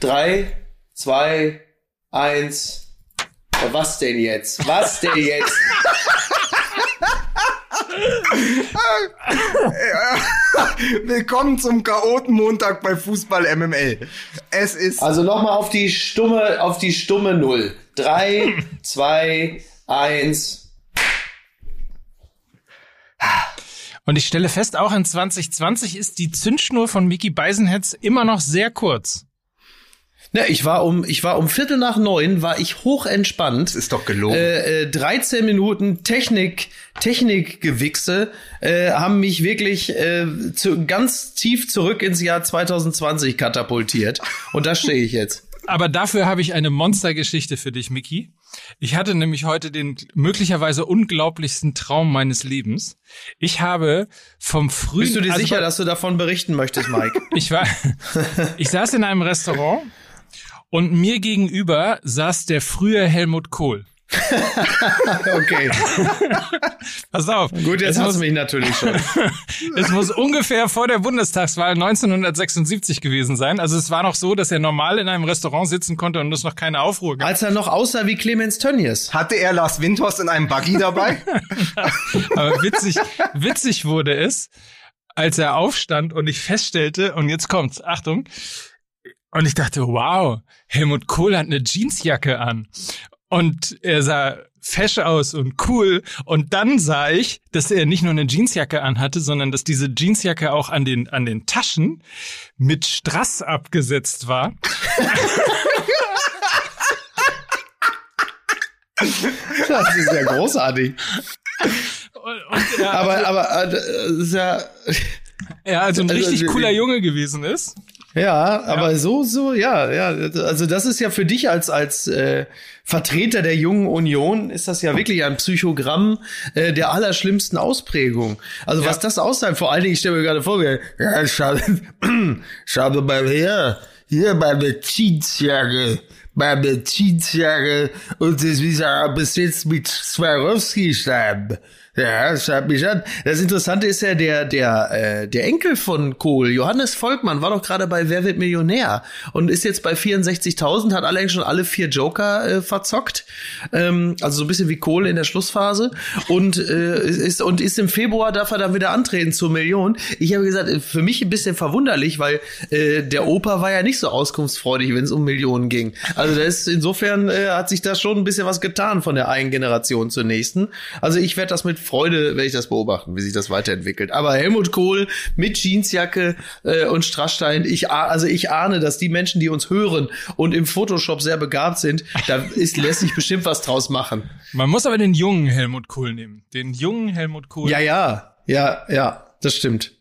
Drei, zwei, eins. Ja, was denn jetzt? Was denn jetzt? Willkommen zum Chaoten-Montag bei Fußball MML. Es ist. Also nochmal auf die stumme, auf die stumme Null. Drei, zwei, eins. Und ich stelle fest, auch in 2020 ist die Zündschnur von Mickey Beisenherz immer noch sehr kurz. Ja, ich war um, ich war um Viertel nach neun, war ich hochentspannt. Das ist doch gelogen. Äh, äh, 13 Minuten Technik, Technikgewichse äh, haben mich wirklich äh, zu, ganz tief zurück ins Jahr 2020 katapultiert. Und da stehe ich jetzt. Aber dafür habe ich eine Monstergeschichte für dich, Mickey. Ich hatte nämlich heute den möglicherweise unglaublichsten Traum meines Lebens. Ich habe vom frühen. Bist du dir also sicher, dass du davon berichten möchtest, Mike? Ich war, ich saß in einem Restaurant und mir gegenüber saß der frühe Helmut Kohl. okay. Pass auf. Gut, jetzt es hast muss, du mich natürlich schon. es muss ungefähr vor der Bundestagswahl 1976 gewesen sein. Also es war noch so, dass er normal in einem Restaurant sitzen konnte und es noch keine Aufruhr gab. Als er noch aussah wie Clemens Tönnies. Hatte er Lars Windhorst in einem Buggy dabei? Aber witzig, witzig wurde es, als er aufstand und ich feststellte, und jetzt kommt's, Achtung, und ich dachte, wow, Helmut Kohl hat eine Jeansjacke an. Und er sah fesch aus und cool. Und dann sah ich, dass er nicht nur eine Jeansjacke anhatte, sondern dass diese Jeansjacke auch an den, an den Taschen mit Strass abgesetzt war. Das ist ja großartig. Und, und er, Aber, aber, äh, das ist ja, er also ein richtig cooler Junge gewesen ist. Ja, aber so, so, ja, ja. Also das ist ja für dich als, als äh, Vertreter der jungen Union, ist das ja wirklich ein Psychogramm äh, der allerschlimmsten Ausprägung. Also was das aussagt, vor allen Dingen, ich stelle mir gerade vor, ja, schau, schau doch mal her, hier meine Jeansjacke, meine Jeansjacke und das ist ja bis jetzt mit Swarovski-Stein. Ja, schaut mich an. Das Interessante ist ja, der, der, äh, der Enkel von Kohl, Johannes Volkmann, war doch gerade bei Wer wird Millionär und ist jetzt bei 64.000, hat allerdings schon alle vier Joker äh, verzockt. Ähm, also so ein bisschen wie Kohl in der Schlussphase. Und, äh, ist, und ist im Februar, darf er dann wieder antreten zur Million. Ich habe gesagt, äh, für mich ein bisschen verwunderlich, weil äh, der Opa war ja nicht so auskunftsfreudig, wenn es um Millionen ging. Also da ist insofern äh, hat sich da schon ein bisschen was getan von der einen Generation zur nächsten. Also ich werde das mit Freude, werde ich das beobachten, wie sich das weiterentwickelt. Aber Helmut Kohl mit Jeansjacke äh, und Strassstein, ich also ich ahne, dass die Menschen, die uns hören und im Photoshop sehr begabt sind, da ist, lässt sich bestimmt was draus machen. Man muss aber den jungen Helmut Kohl nehmen. Den jungen Helmut Kohl. Ja, ja, ja, ja, das stimmt.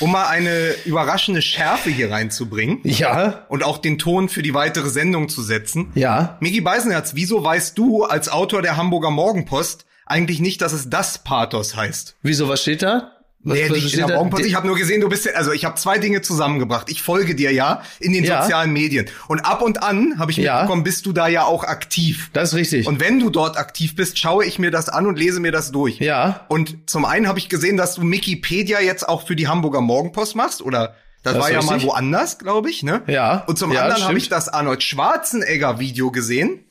Um mal eine überraschende Schärfe hier reinzubringen Ja, und auch den Ton für die weitere Sendung zu setzen. ja. Migi Beisenherz, wieso weißt du als Autor der Hamburger Morgenpost eigentlich nicht, dass es das Pathos heißt? Wieso, was steht da? Was, Nee, was steht da? Ich habe nur gesehen, du bist also ich habe zwei Dinge zusammengebracht. Ich folge dir ja in den Ja. sozialen Medien und ab und an habe ich Ja. mitbekommen, bist du da ja auch aktiv. Das ist richtig. Und wenn du dort aktiv bist, schaue ich mir das an und lese mir das durch. ja, Und zum einen habe ich gesehen, dass du Wikipedia jetzt auch für die Hamburger Morgenpost machst oder das, Das war ja mal woanders, glaube ich, ne? Ja. Und zum Ja, anderen habe ich das Arnold Schwarzenegger Video gesehen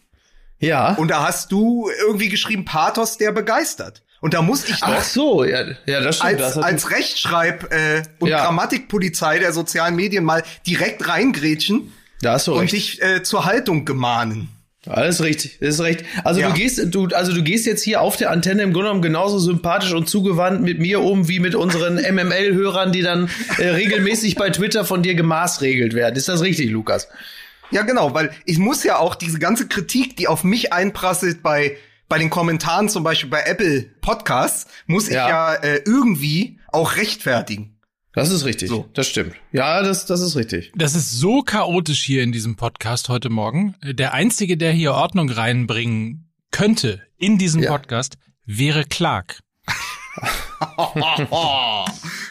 ja. und da hast du irgendwie geschrieben Pathos der begeistert. Und da muss ich Ach doch so, ja, ja, das stimmt. als, das als Rechtschreib- äh, und Ja. Grammatikpolizei der sozialen Medien mal direkt reingrätschen da hast du und recht. dich äh, zur Haltung gemahnen. Alles richtig, ist recht. Also Ja. du gehst, du, also du gehst jetzt hier auf der Antenne im Grunde genommen genauso sympathisch und zugewandt mit mir um wie mit unseren MML-Hörern, die dann äh, regelmäßig bei Twitter von dir gemaßregelt werden. Ist das richtig, Lukas? Ja, genau, weil ich muss ja auch diese ganze Kritik, die auf mich einprasselt bei, bei den Kommentaren, zum Beispiel bei Apple Podcasts, muss ich Ja. ja äh, irgendwie auch rechtfertigen. Das ist richtig. So. Das stimmt. Ja, das, das ist richtig. Das ist so chaotisch hier in diesem Podcast heute Morgen. Der einzige, der hier Ordnung reinbringen könnte in diesen Ja. Podcast, wäre Clark.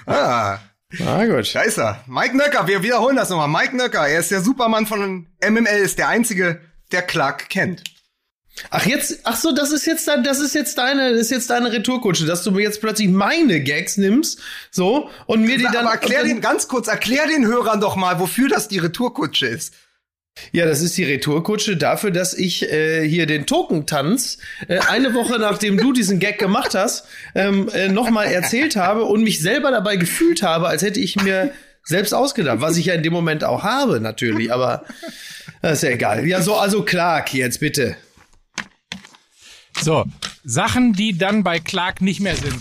Ah, Na gut. da ist er. Mike Nöcker, wir wiederholen das nochmal. Mike Nöcker, er ist der Supermann von MML, ist der einzige, der Clark kennt. Ach jetzt, ach so, das ist jetzt, dein- das ist jetzt deine, das ist jetzt deine Retourkutsche, dass du mir jetzt plötzlich meine Gags nimmst, so und mir die dann. Aber erklär dann- den ganz kurz, erklär den Hörern doch mal, wofür das die Retourkutsche ist. Ja, das ist die Retourkutsche dafür, dass ich äh, hier den Tokentanz äh, eine Woche nachdem du diesen Gag gemacht hast, ähm, äh, nochmal erzählt habe und mich selber dabei gefühlt habe, als hätte ich mir selbst ausgedacht, was ich ja in dem Moment auch habe, natürlich, aber das ist ja egal. Ja, so, also Clark, jetzt bitte. So, Sachen, die dann bei Clark nicht mehr sind.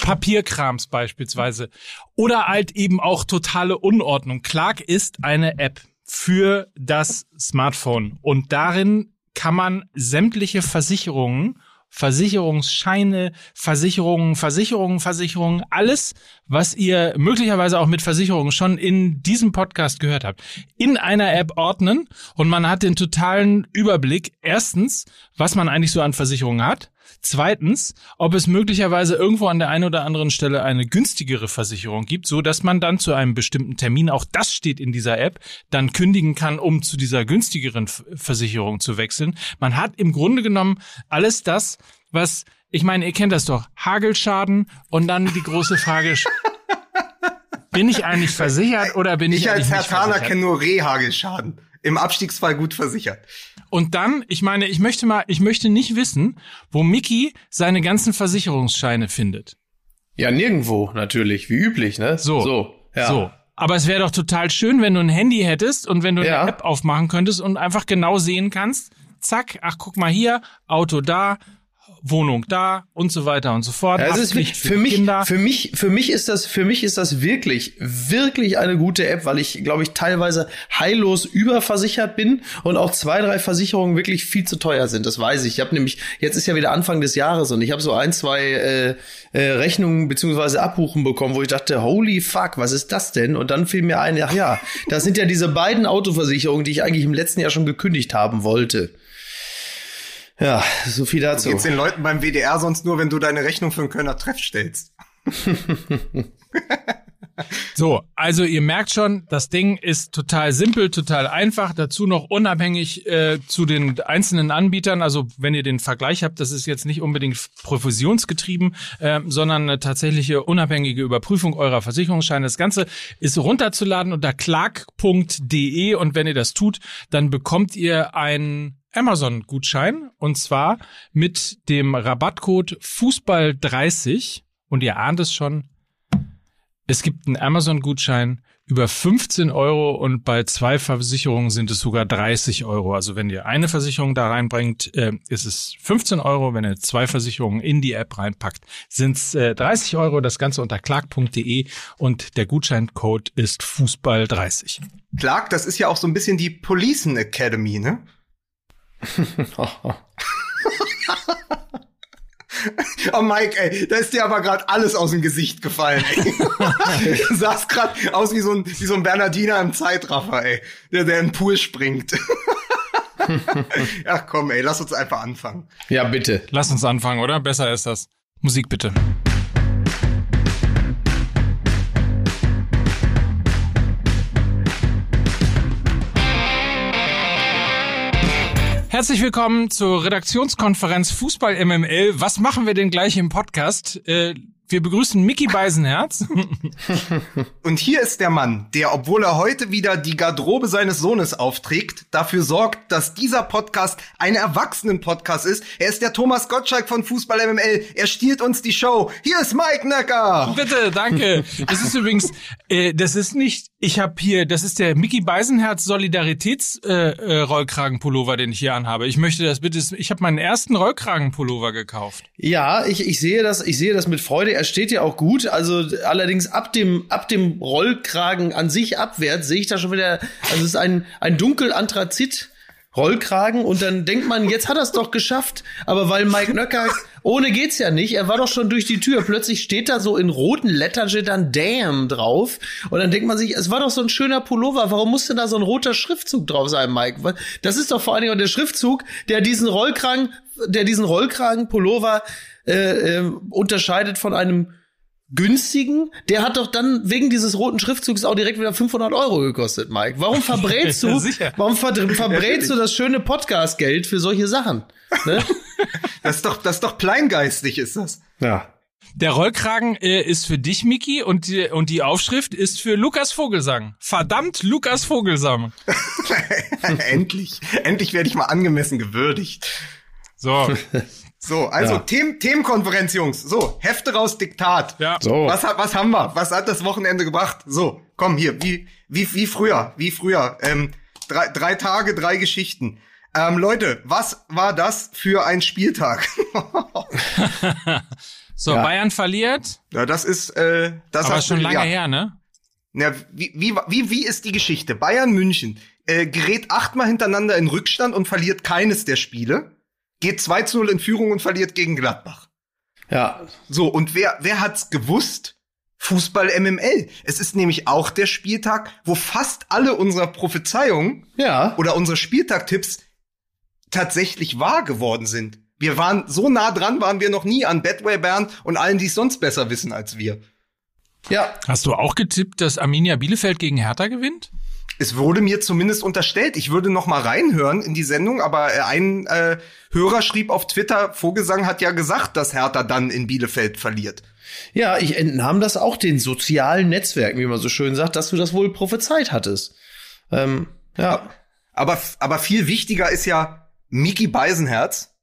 Papierkrams beispielsweise. Oder halt eben auch totale Unordnung. Clark ist eine App für das Smartphone und darin kann man sämtliche Versicherungen Versicherungsscheine, Versicherungen, Versicherungen, Versicherungen, alles, was ihr möglicherweise auch mit Versicherungen schon in diesem Podcast gehört habt, in einer App ordnen und man hat den totalen Überblick. Erstens, was man eigentlich so an Versicherungen hat. Zweitens, ob es möglicherweise irgendwo an der einen oder anderen Stelle eine günstigere Versicherung gibt, so dass man dann zu einem bestimmten Termin, auch das steht in dieser App, dann kündigen kann, um zu dieser günstigeren Versicherung zu wechseln. Man hat im Grunde genommen alles das, was, ich meine, ihr kennt das doch, Hagelschaden und dann die große Frage, bin ich eigentlich versichert oder bin ich, ich als Herr Thaler kenne nur Rehagelschaden. Im Abstiegsfall gut versichert. Und dann, ich meine, ich möchte mal, ich möchte nicht wissen, wo Mickey seine ganzen Versicherungsscheine findet. Ja, nirgendwo, natürlich, wie üblich, ne? So. So. Ja. So. Aber es wäre doch total schön, wenn du ein Handy hättest und wenn du ja. eine App aufmachen könntest und einfach genau sehen kannst, zack, ach guck mal hier, Auto da, Wohnung da und so weiter und so fort. Ja, ist für, für mich, Kinder. für mich, für mich ist das, für mich ist das wirklich, wirklich eine gute App, weil ich, glaube ich, teilweise heillos überversichert bin und auch zwei, drei Versicherungen wirklich viel zu teuer sind. Das weiß ich. Ich habe nämlich, jetzt ist ja wieder Anfang des Jahres und ich habe so ein, zwei äh, äh, Rechnungen beziehungsweise Abbuchen bekommen, wo ich dachte, holy fuck, was ist das denn? Und dann fiel mir ein, ach ja, das sind ja diese beiden Autoversicherungen, die ich eigentlich im letzten Jahr schon gekündigt haben wollte. Ja, so viel dazu. Geht's den Leuten beim WDR sonst nur, wenn du deine Rechnung für einen Kölner Treff stellst. So, also ihr merkt schon, das Ding ist total simpel, total einfach. Dazu noch unabhängig äh, zu den einzelnen Anbietern. Also wenn ihr den Vergleich habt, das ist jetzt nicht unbedingt provisionsgetrieben, äh, sondern eine tatsächliche unabhängige Überprüfung eurer Versicherungsscheine. Das Ganze ist runterzuladen unter clark.de und wenn ihr das tut, dann bekommt ihr ein Amazon-Gutschein und zwar mit dem Rabattcode Fußball30 und ihr ahnt es schon, es gibt einen Amazon-Gutschein über 15 Euro und bei zwei Versicherungen sind es sogar 30 Euro. Also wenn ihr eine Versicherung da reinbringt, äh, ist es 15 Euro. Wenn ihr zwei Versicherungen in die App reinpackt, sind es äh, 30 Euro. Das Ganze unter clark.de und der Gutscheincode ist Fußball30. Clark, das ist ja auch so ein bisschen die Policen Academy, ne? Oh Mike, ey, da ist dir aber gerade alles aus dem Gesicht gefallen. Ey. du sahst gerade aus wie so ein wie so ein Bernardiner im Zeitraffer, ey, der der in den Pool springt. Ach komm, ey, lass uns einfach anfangen. Ja, bitte. Lass uns anfangen, oder? Besser ist das. Musik bitte. Herzlich willkommen zur Redaktionskonferenz Fußball MML. Was machen wir denn gleich im Podcast? Äh, wir begrüßen Mickey Beisenherz. Und hier ist der Mann, der, obwohl er heute wieder die Garderobe seines Sohnes aufträgt, dafür sorgt, dass dieser Podcast ein Erwachsenen-Podcast ist. Er ist der Thomas Gottschalk von Fußball MML. Er stiehlt uns die Show. Hier ist Mike Necker. Bitte, danke. Das ist übrigens, äh, das ist nicht, ich habe hier, das ist der Mickey Beisenherz Solidaritäts-Rollkragenpullover, äh, äh, den ich hier anhabe. Ich möchte das bitte, ich habe meinen ersten Rollkragenpullover gekauft. Ja, ich, ich sehe das, ich sehe das mit Freude er steht ja auch gut. Also allerdings ab dem, ab dem Rollkragen an sich abwärts sehe ich da schon wieder, also es ist ein, ein dunkel Anthrazit. Rollkragen und dann denkt man, jetzt hat er es doch geschafft. Aber weil Mike Nöcker, ohne geht's ja nicht, er war doch schon durch die Tür. Plötzlich steht da so in roten Lettern dann Damn drauf. Und dann denkt man sich, es war doch so ein schöner Pullover. Warum musste da so ein roter Schriftzug drauf sein, Mike? Das ist doch vor allen Dingen der Schriftzug, der diesen Rollkragen, der diesen Rollkragen-Pullover äh, äh, unterscheidet von einem günstigen, der hat doch dann wegen dieses roten Schriftzugs auch direkt wieder 500 Euro gekostet, Mike. Warum verbrätst du, warum ver verbrätst du das schöne Podcast-Geld für solche Sachen? Ne? das ist doch, das ist doch kleingeistig, ist das. Ja. Der Rollkragen äh, ist für dich, Miki, und die, und die Aufschrift ist für Lukas Vogelsang. Verdammt, Lukas Vogelsang. endlich, endlich werde ich mal angemessen gewürdigt. So. So, also ja. Themen, Themenkonferenz, Jungs. So, Hefte raus, Diktat. Ja. So. Was, was haben wir? Was hat das Wochenende gebracht? So, komm hier, wie, wie, wie früher, wie früher. Ähm, drei, drei Tage, drei Geschichten. Ähm, Leute, was war das für ein Spieltag? so, ja. Bayern verliert. Ja, das ist, äh, das Aber schon lange ja. her, ne? Ja, wie, wie, wie, wie ist die Geschichte? Bayern München äh, gerät achtmal hintereinander in Rückstand und verliert keines der Spiele geht 2 zu 0 in Führung und verliert gegen Gladbach. Ja. So, und wer, wer hat's gewusst? Fußball MML. Es ist nämlich auch der Spieltag, wo fast alle unserer Prophezeiungen ja. oder unsere Spieltag-Tipps tatsächlich wahr geworden sind. Wir waren so nah dran, waren wir noch nie an Bedway Bern und allen, die es sonst besser wissen als wir. Ja. Hast du auch getippt, dass Arminia Bielefeld gegen Hertha gewinnt? es wurde mir zumindest unterstellt, ich würde noch mal reinhören in die Sendung, aber ein äh, Hörer schrieb auf Twitter, Vogelsang hat ja gesagt, dass Hertha dann in Bielefeld verliert. Ja, ich entnahm das auch den sozialen Netzwerken, wie man so schön sagt, dass du das wohl prophezeit hattest. Ähm, ja. Aber, aber viel wichtiger ist ja Miki Beisenherz,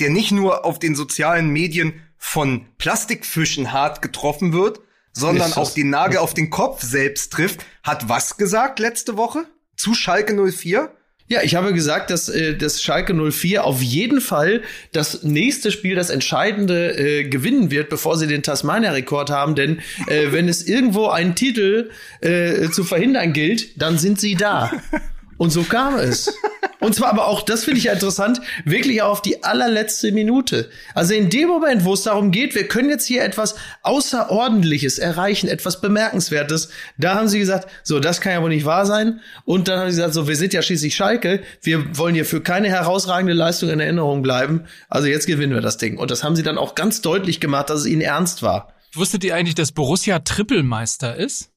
der nicht nur auf den sozialen Medien von Plastikfischen hart getroffen wird, sondern auch den Nagel auf den Kopf selbst trifft. Hat was gesagt letzte Woche zu Schalke 04? Ja, ich habe gesagt, dass, äh, dass Schalke 04 auf jeden Fall das nächste Spiel, das entscheidende, äh, gewinnen wird, bevor sie den Tasmania-Rekord haben. Denn äh, wenn es irgendwo einen Titel äh, zu verhindern gilt, dann sind sie da. Und so kam es. Und zwar aber auch, das finde ich ja interessant, wirklich auf die allerletzte Minute. Also in dem Moment, wo es darum geht, wir können jetzt hier etwas Außerordentliches erreichen, etwas Bemerkenswertes, da haben sie gesagt, so, das kann ja wohl nicht wahr sein. Und dann haben sie gesagt, so, wir sind ja schließlich Schalke, wir wollen hier für keine herausragende Leistung in Erinnerung bleiben. Also jetzt gewinnen wir das Ding. Und das haben sie dann auch ganz deutlich gemacht, dass es ihnen ernst war. Wusstet ihr eigentlich, dass Borussia Trippelmeister ist?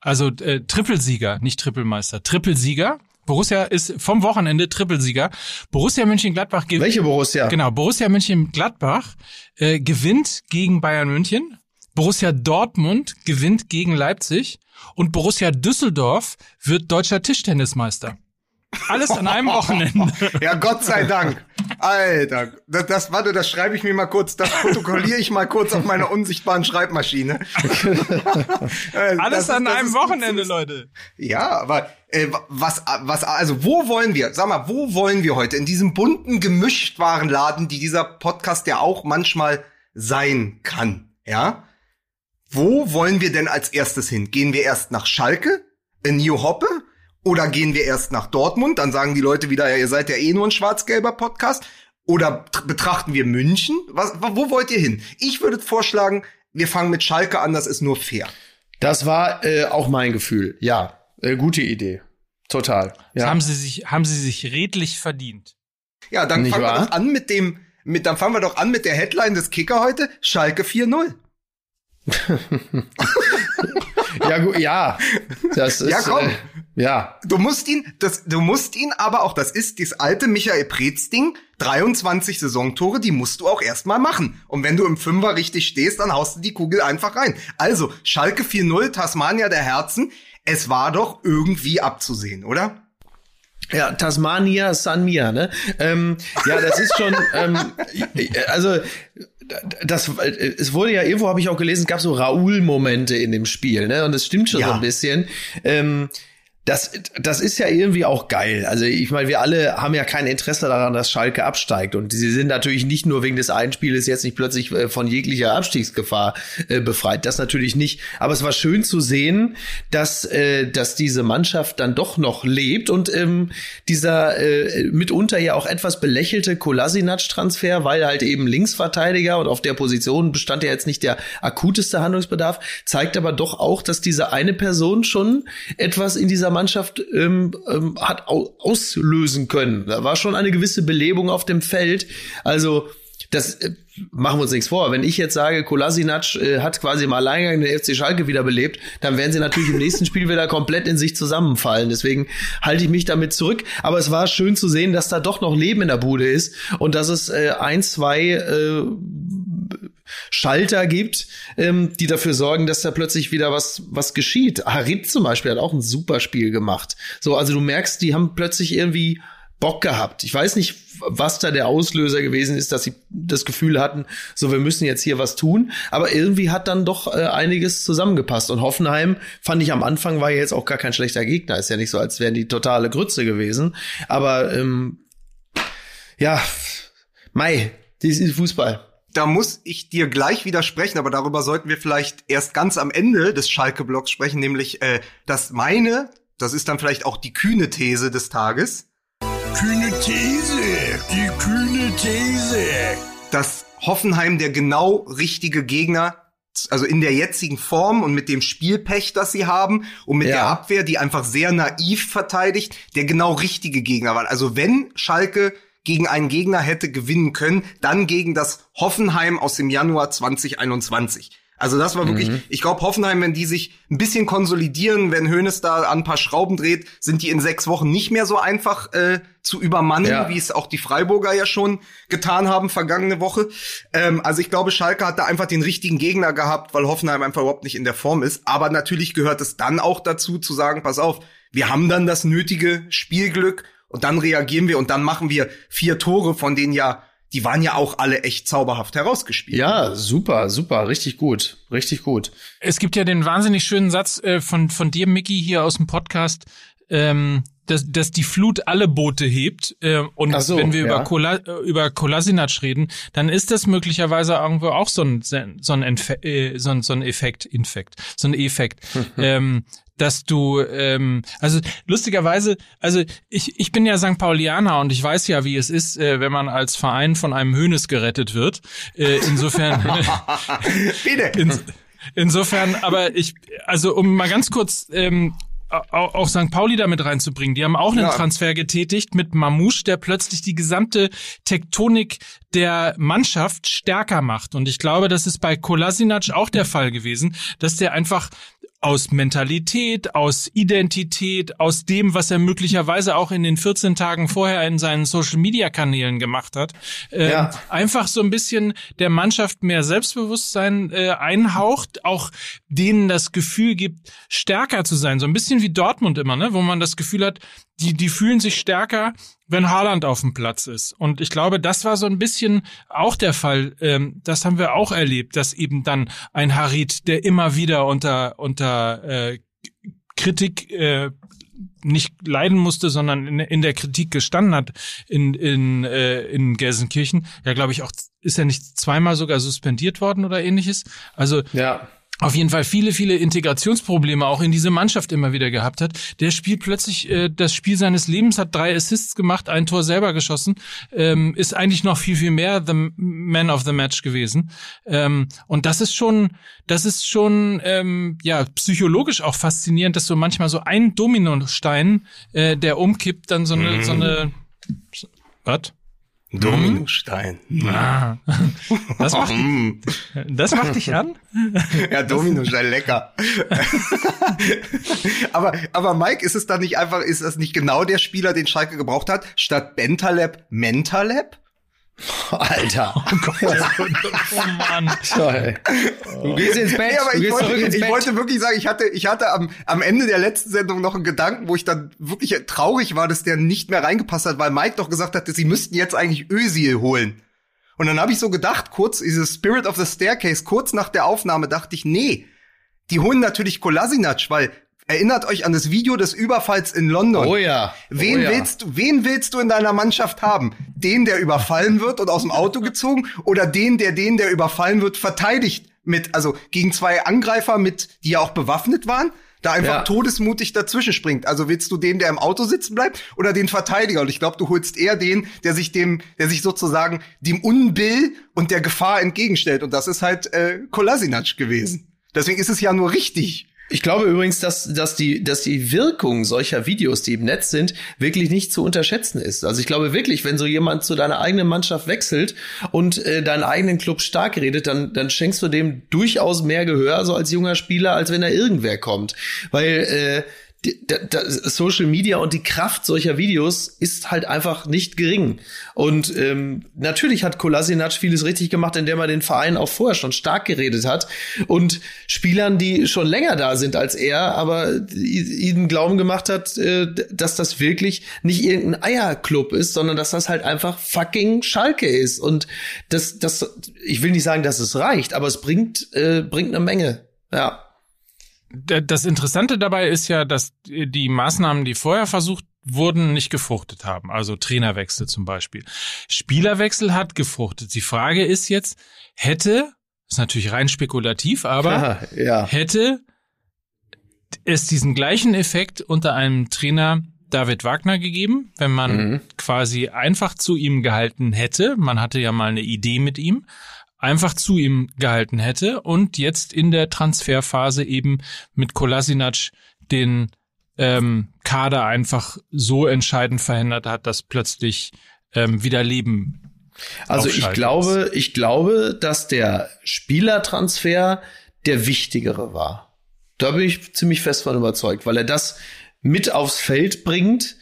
Also äh, Trippelsieger, nicht Trippelmeister, Trippelsieger. Borussia ist vom Wochenende Trippelsieger. Borussia Mönchengladbach gewinnt. Welche Borussia? Genau, Borussia Mönchengladbach äh, gewinnt gegen Bayern München. Borussia Dortmund gewinnt gegen Leipzig und Borussia Düsseldorf wird deutscher Tischtennismeister. Alles an einem Wochenende. ja, Gott sei Dank. Alter, das, das warte, das schreibe ich mir mal kurz, das protokolliere ich mal kurz auf meiner unsichtbaren Schreibmaschine. Äh, Alles an ist, einem Wochenende, Leute. Ja, aber äh, was, was, also wo wollen wir? Sag mal, wo wollen wir heute in diesem bunten Gemischtwarenladen, die dieser Podcast ja auch manchmal sein kann, ja? Wo wollen wir denn als erstes hin? Gehen wir erst nach Schalke, in New Hoppe? Oder gehen wir erst nach Dortmund? Dann sagen die Leute wieder, ja, ihr seid ja eh nur ein schwarz-gelber Podcast. Oder betrachten wir München? Was, wo wollt ihr hin? Ich würde vorschlagen, wir fangen mit Schalke an, das ist nur fair. Das war äh, auch mein Gefühl. Ja, äh, gute Idee. Total. Ja. Das haben sie sich, haben sie sich redlich verdient. Ja, dann Nicht fangen wahr? wir doch an mit dem, mit, dann fangen wir doch an mit der Headline des Kicker heute. Schalke 4-0. Ja, gut, ja. Das ist, ja, komm. Äh, ja. Du musst ihn, das, du musst ihn aber auch, das ist das alte Michael Preetz Ding, 23 Saisontore, die musst du auch erstmal machen. Und wenn du im Fünfer richtig stehst, dann haust du die Kugel einfach rein. Also, Schalke 4-0, Tasmania der Herzen. Es war doch irgendwie abzusehen, oder? Ja, Tasmania San Mia, ne? Ähm, ja, das ist schon, ähm, also das, es wurde ja irgendwo, habe ich auch gelesen, es gab so Raoul-Momente in dem Spiel, ne? Und es stimmt schon ja. so ein bisschen. Ähm, das, das ist ja irgendwie auch geil. Also ich meine, wir alle haben ja kein Interesse daran, dass Schalke absteigt. Und sie sind natürlich nicht nur wegen des Einspieles jetzt nicht plötzlich äh, von jeglicher Abstiegsgefahr äh, befreit. Das natürlich nicht. Aber es war schön zu sehen, dass, äh, dass diese Mannschaft dann doch noch lebt. Und ähm, dieser äh, mitunter ja auch etwas belächelte Kolasinac-Transfer, weil halt eben Linksverteidiger und auf der Position bestand ja jetzt nicht der akuteste Handlungsbedarf, zeigt aber doch auch, dass diese eine Person schon etwas in dieser Mannschaft ähm, ähm, hat auslösen können. Da war schon eine gewisse Belebung auf dem Feld. Also das äh, machen wir uns nichts vor. Wenn ich jetzt sage, Kolasinac äh, hat quasi im Alleingang den FC Schalke wiederbelebt, dann werden sie natürlich im nächsten Spiel wieder komplett in sich zusammenfallen. Deswegen halte ich mich damit zurück. Aber es war schön zu sehen, dass da doch noch Leben in der Bude ist und dass es äh, ein, zwei äh, Schalter gibt, ähm, die dafür sorgen, dass da plötzlich wieder was, was geschieht. Harit zum Beispiel hat auch ein super Spiel gemacht. So, also du merkst, die haben plötzlich irgendwie Bock gehabt. Ich weiß nicht, was da der Auslöser gewesen ist, dass sie das Gefühl hatten, so wir müssen jetzt hier was tun. Aber irgendwie hat dann doch äh, einiges zusammengepasst. Und Hoffenheim fand ich am Anfang war ja jetzt auch gar kein schlechter Gegner. Ist ja nicht so, als wären die totale Grütze gewesen. Aber ähm, ja, Mai, dies ist Fußball da muss ich dir gleich widersprechen, aber darüber sollten wir vielleicht erst ganz am Ende des Schalke-Blocks sprechen, nämlich, äh, dass meine, das ist dann vielleicht auch die kühne These des Tages. Kühne These, die kühne These. Dass Hoffenheim der genau richtige Gegner also in der jetzigen Form und mit dem Spielpech, das sie haben und mit ja. der Abwehr, die einfach sehr naiv verteidigt, der genau richtige Gegner war. Also wenn Schalke gegen einen Gegner hätte gewinnen können, dann gegen das Hoffenheim aus dem Januar 2021. Also das war wirklich, mhm. ich glaube, Hoffenheim, wenn die sich ein bisschen konsolidieren, wenn Hoeneß da an ein paar Schrauben dreht, sind die in sechs Wochen nicht mehr so einfach äh, zu übermannen, ja. wie es auch die Freiburger ja schon getan haben vergangene Woche. Ähm, also ich glaube, Schalke hat da einfach den richtigen Gegner gehabt, weil Hoffenheim einfach überhaupt nicht in der Form ist. Aber natürlich gehört es dann auch dazu, zu sagen, pass auf, wir haben dann das nötige Spielglück und dann reagieren wir und dann machen wir vier Tore, von denen ja, die waren ja auch alle echt zauberhaft herausgespielt. Ja, super, super, richtig gut, richtig gut. Es gibt ja den wahnsinnig schönen Satz äh, von, von dir, Mickey, hier aus dem Podcast, ähm, dass, dass die Flut alle Boote hebt. Äh, und so, wenn wir ja. über, Kola, äh, über Kolasinac reden, dann ist das möglicherweise irgendwo auch so ein, so ein, Enfe äh, so ein, so ein Effekt, Infekt, so ein Effekt. ähm, dass du, ähm, also lustigerweise, also ich, ich bin ja St. Paulianer und ich weiß ja, wie es ist, äh, wenn man als Verein von einem Hönes gerettet wird. Äh, insofern. Bitte. In, insofern, aber ich, also um mal ganz kurz ähm, auch St. Pauli damit reinzubringen. Die haben auch einen ja. Transfer getätigt mit Mamouche, der plötzlich die gesamte Tektonik der Mannschaft stärker macht. Und ich glaube, das ist bei Kolasinac auch der Fall gewesen, dass der einfach aus Mentalität, aus Identität, aus dem, was er möglicherweise auch in den 14 Tagen vorher in seinen Social-Media-Kanälen gemacht hat, äh, ja. einfach so ein bisschen der Mannschaft mehr Selbstbewusstsein äh, einhaucht, auch denen das Gefühl gibt, stärker zu sein. So ein bisschen wie Dortmund immer, ne? wo man das Gefühl hat, die, die fühlen sich stärker, wenn Haaland auf dem Platz ist. Und ich glaube, das war so ein bisschen auch der Fall. Ähm, das haben wir auch erlebt, dass eben dann ein Harit, der immer wieder unter, unter äh, Kritik äh, nicht leiden musste, sondern in, in der Kritik gestanden hat in, in, äh, in Gelsenkirchen. Ja, glaube ich, auch ist er nicht zweimal sogar suspendiert worden oder ähnliches. Also ja auf jeden Fall viele, viele Integrationsprobleme auch in diese Mannschaft immer wieder gehabt hat. Der spielt plötzlich äh, das Spiel seines Lebens, hat drei Assists gemacht, ein Tor selber geschossen, ähm, ist eigentlich noch viel, viel mehr the Man of the Match gewesen. Ähm, und das ist schon, das ist schon ähm, ja psychologisch auch faszinierend, dass so manchmal so ein Dominostein, äh, der umkippt, dann so eine, mm. so eine was? Dominostein. Ah. Das, macht, das macht dich an? Ja, Dominostein, lecker. aber, aber Mike, ist es dann nicht einfach, ist das nicht genau der Spieler, den Schalke gebraucht hat, statt Bentaleb Mentaleb? Alter. Oh Gott, oh Mann. Toll. Du gehst ins Bett. Nee, aber ich, wollte, ins ich Bett. wollte wirklich sagen, ich hatte, ich hatte am, am Ende der letzten Sendung noch einen Gedanken, wo ich dann wirklich traurig war, dass der nicht mehr reingepasst hat, weil Mike doch gesagt hatte, sie müssten jetzt eigentlich Özil holen. Und dann habe ich so gedacht, kurz, dieses Spirit of the Staircase, kurz nach der Aufnahme dachte ich, nee, die holen natürlich Kolasinac, weil Erinnert euch an das Video des Überfalls in London. Oh ja. Wen oh ja. willst du, wen willst du in deiner Mannschaft haben? Den, der überfallen wird und aus dem Auto gezogen oder den, der den, der überfallen wird, verteidigt mit, also gegen zwei Angreifer mit, die ja auch bewaffnet waren? da einfach ja. todesmutig dazwischen springt. Also willst du den, der im Auto sitzen bleibt, oder den Verteidiger? Und ich glaube, du holst eher den, der sich dem, der sich sozusagen dem Unbill und der Gefahr entgegenstellt. Und das ist halt äh, Kolasinac gewesen. Deswegen ist es ja nur richtig. Ich glaube übrigens, dass, dass, die, dass die Wirkung solcher Videos, die im Netz sind, wirklich nicht zu unterschätzen ist. Also ich glaube wirklich, wenn so jemand zu deiner eigenen Mannschaft wechselt und äh, deinen eigenen Club stark redet, dann, dann schenkst du dem durchaus mehr Gehör, so als junger Spieler, als wenn da irgendwer kommt. Weil äh, Social Media und die Kraft solcher Videos ist halt einfach nicht gering. Und ähm, natürlich hat Kolasinac vieles richtig gemacht, indem er den Verein auch vorher schon stark geredet hat und Spielern, die schon länger da sind als er, aber ihnen glauben gemacht hat, äh, dass das wirklich nicht irgendein Eierclub ist, sondern dass das halt einfach fucking Schalke ist. Und das, das, ich will nicht sagen, dass es reicht, aber es bringt, äh, bringt eine Menge. Ja. Das Interessante dabei ist ja, dass die Maßnahmen, die vorher versucht wurden, nicht gefruchtet haben. Also Trainerwechsel zum Beispiel. Spielerwechsel hat gefruchtet. Die Frage ist jetzt, hätte, ist natürlich rein spekulativ, aber ja. hätte es diesen gleichen Effekt unter einem Trainer David Wagner gegeben, wenn man mhm. quasi einfach zu ihm gehalten hätte. Man hatte ja mal eine Idee mit ihm einfach zu ihm gehalten hätte und jetzt in der Transferphase eben mit Kolasinac den ähm, Kader einfach so entscheidend verhindert hat, dass plötzlich ähm, wieder Leben. Also ich glaube, ist. ich glaube, dass der Spielertransfer der wichtigere war. Da bin ich ziemlich fest von überzeugt, weil er das mit aufs Feld bringt,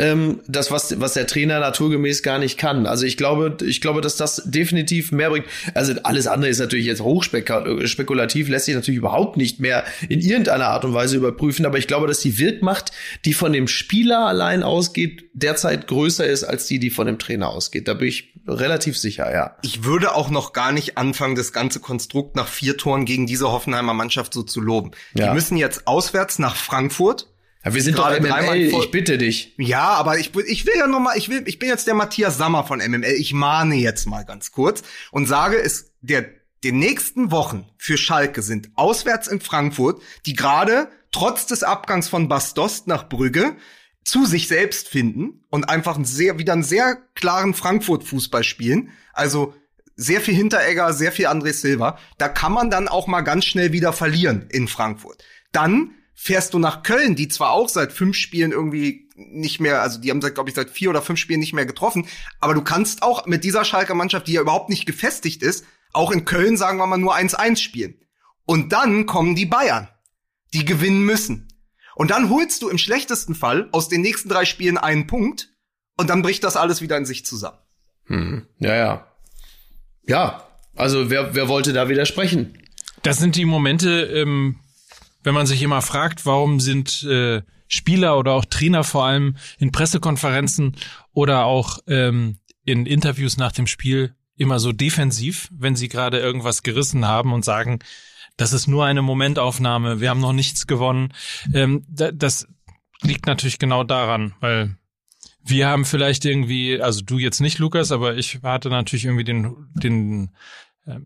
ähm, das, was, was der Trainer naturgemäß gar nicht kann. Also ich glaube, ich glaube, dass das definitiv mehr bringt. Also alles andere ist natürlich jetzt hochspekulativ, lässt sich natürlich überhaupt nicht mehr in irgendeiner Art und Weise überprüfen. Aber ich glaube, dass die Wirkmacht, die von dem Spieler allein ausgeht, derzeit größer ist als die, die von dem Trainer ausgeht. Da bin ich relativ sicher, ja. Ich würde auch noch gar nicht anfangen, das ganze Konstrukt nach vier Toren gegen diese Hoffenheimer Mannschaft so zu loben. Ja. Die müssen jetzt auswärts nach Frankfurt ja, wir sind doch MML, ich bitte dich. Ja, aber ich, ich will ja noch mal, ich will, ich bin jetzt der Matthias Sammer von MML. Ich mahne jetzt mal ganz kurz und sage, es der den nächsten Wochen für Schalke sind auswärts in Frankfurt, die gerade trotz des Abgangs von Bastost nach Brügge zu sich selbst finden und einfach einen sehr, wieder einen sehr klaren Frankfurt-Fußball spielen. Also sehr viel Hinteregger, sehr viel André Silva. Da kann man dann auch mal ganz schnell wieder verlieren in Frankfurt. Dann fährst du nach Köln, die zwar auch seit fünf Spielen irgendwie nicht mehr, also die haben seit, glaube ich, seit vier oder fünf Spielen nicht mehr getroffen, aber du kannst auch mit dieser Schalker Mannschaft, die ja überhaupt nicht gefestigt ist, auch in Köln, sagen wir mal, nur 1-1 spielen. Und dann kommen die Bayern, die gewinnen müssen. Und dann holst du im schlechtesten Fall aus den nächsten drei Spielen einen Punkt und dann bricht das alles wieder in sich zusammen. Hm. Ja, ja. Ja, also wer, wer wollte da widersprechen? Das sind die Momente, ähm, wenn man sich immer fragt, warum sind äh, Spieler oder auch Trainer vor allem in Pressekonferenzen oder auch ähm, in Interviews nach dem Spiel immer so defensiv, wenn sie gerade irgendwas gerissen haben und sagen, das ist nur eine Momentaufnahme, wir haben noch nichts gewonnen. Ähm, das liegt natürlich genau daran, weil wir haben vielleicht irgendwie, also du jetzt nicht, Lukas, aber ich hatte natürlich irgendwie den, den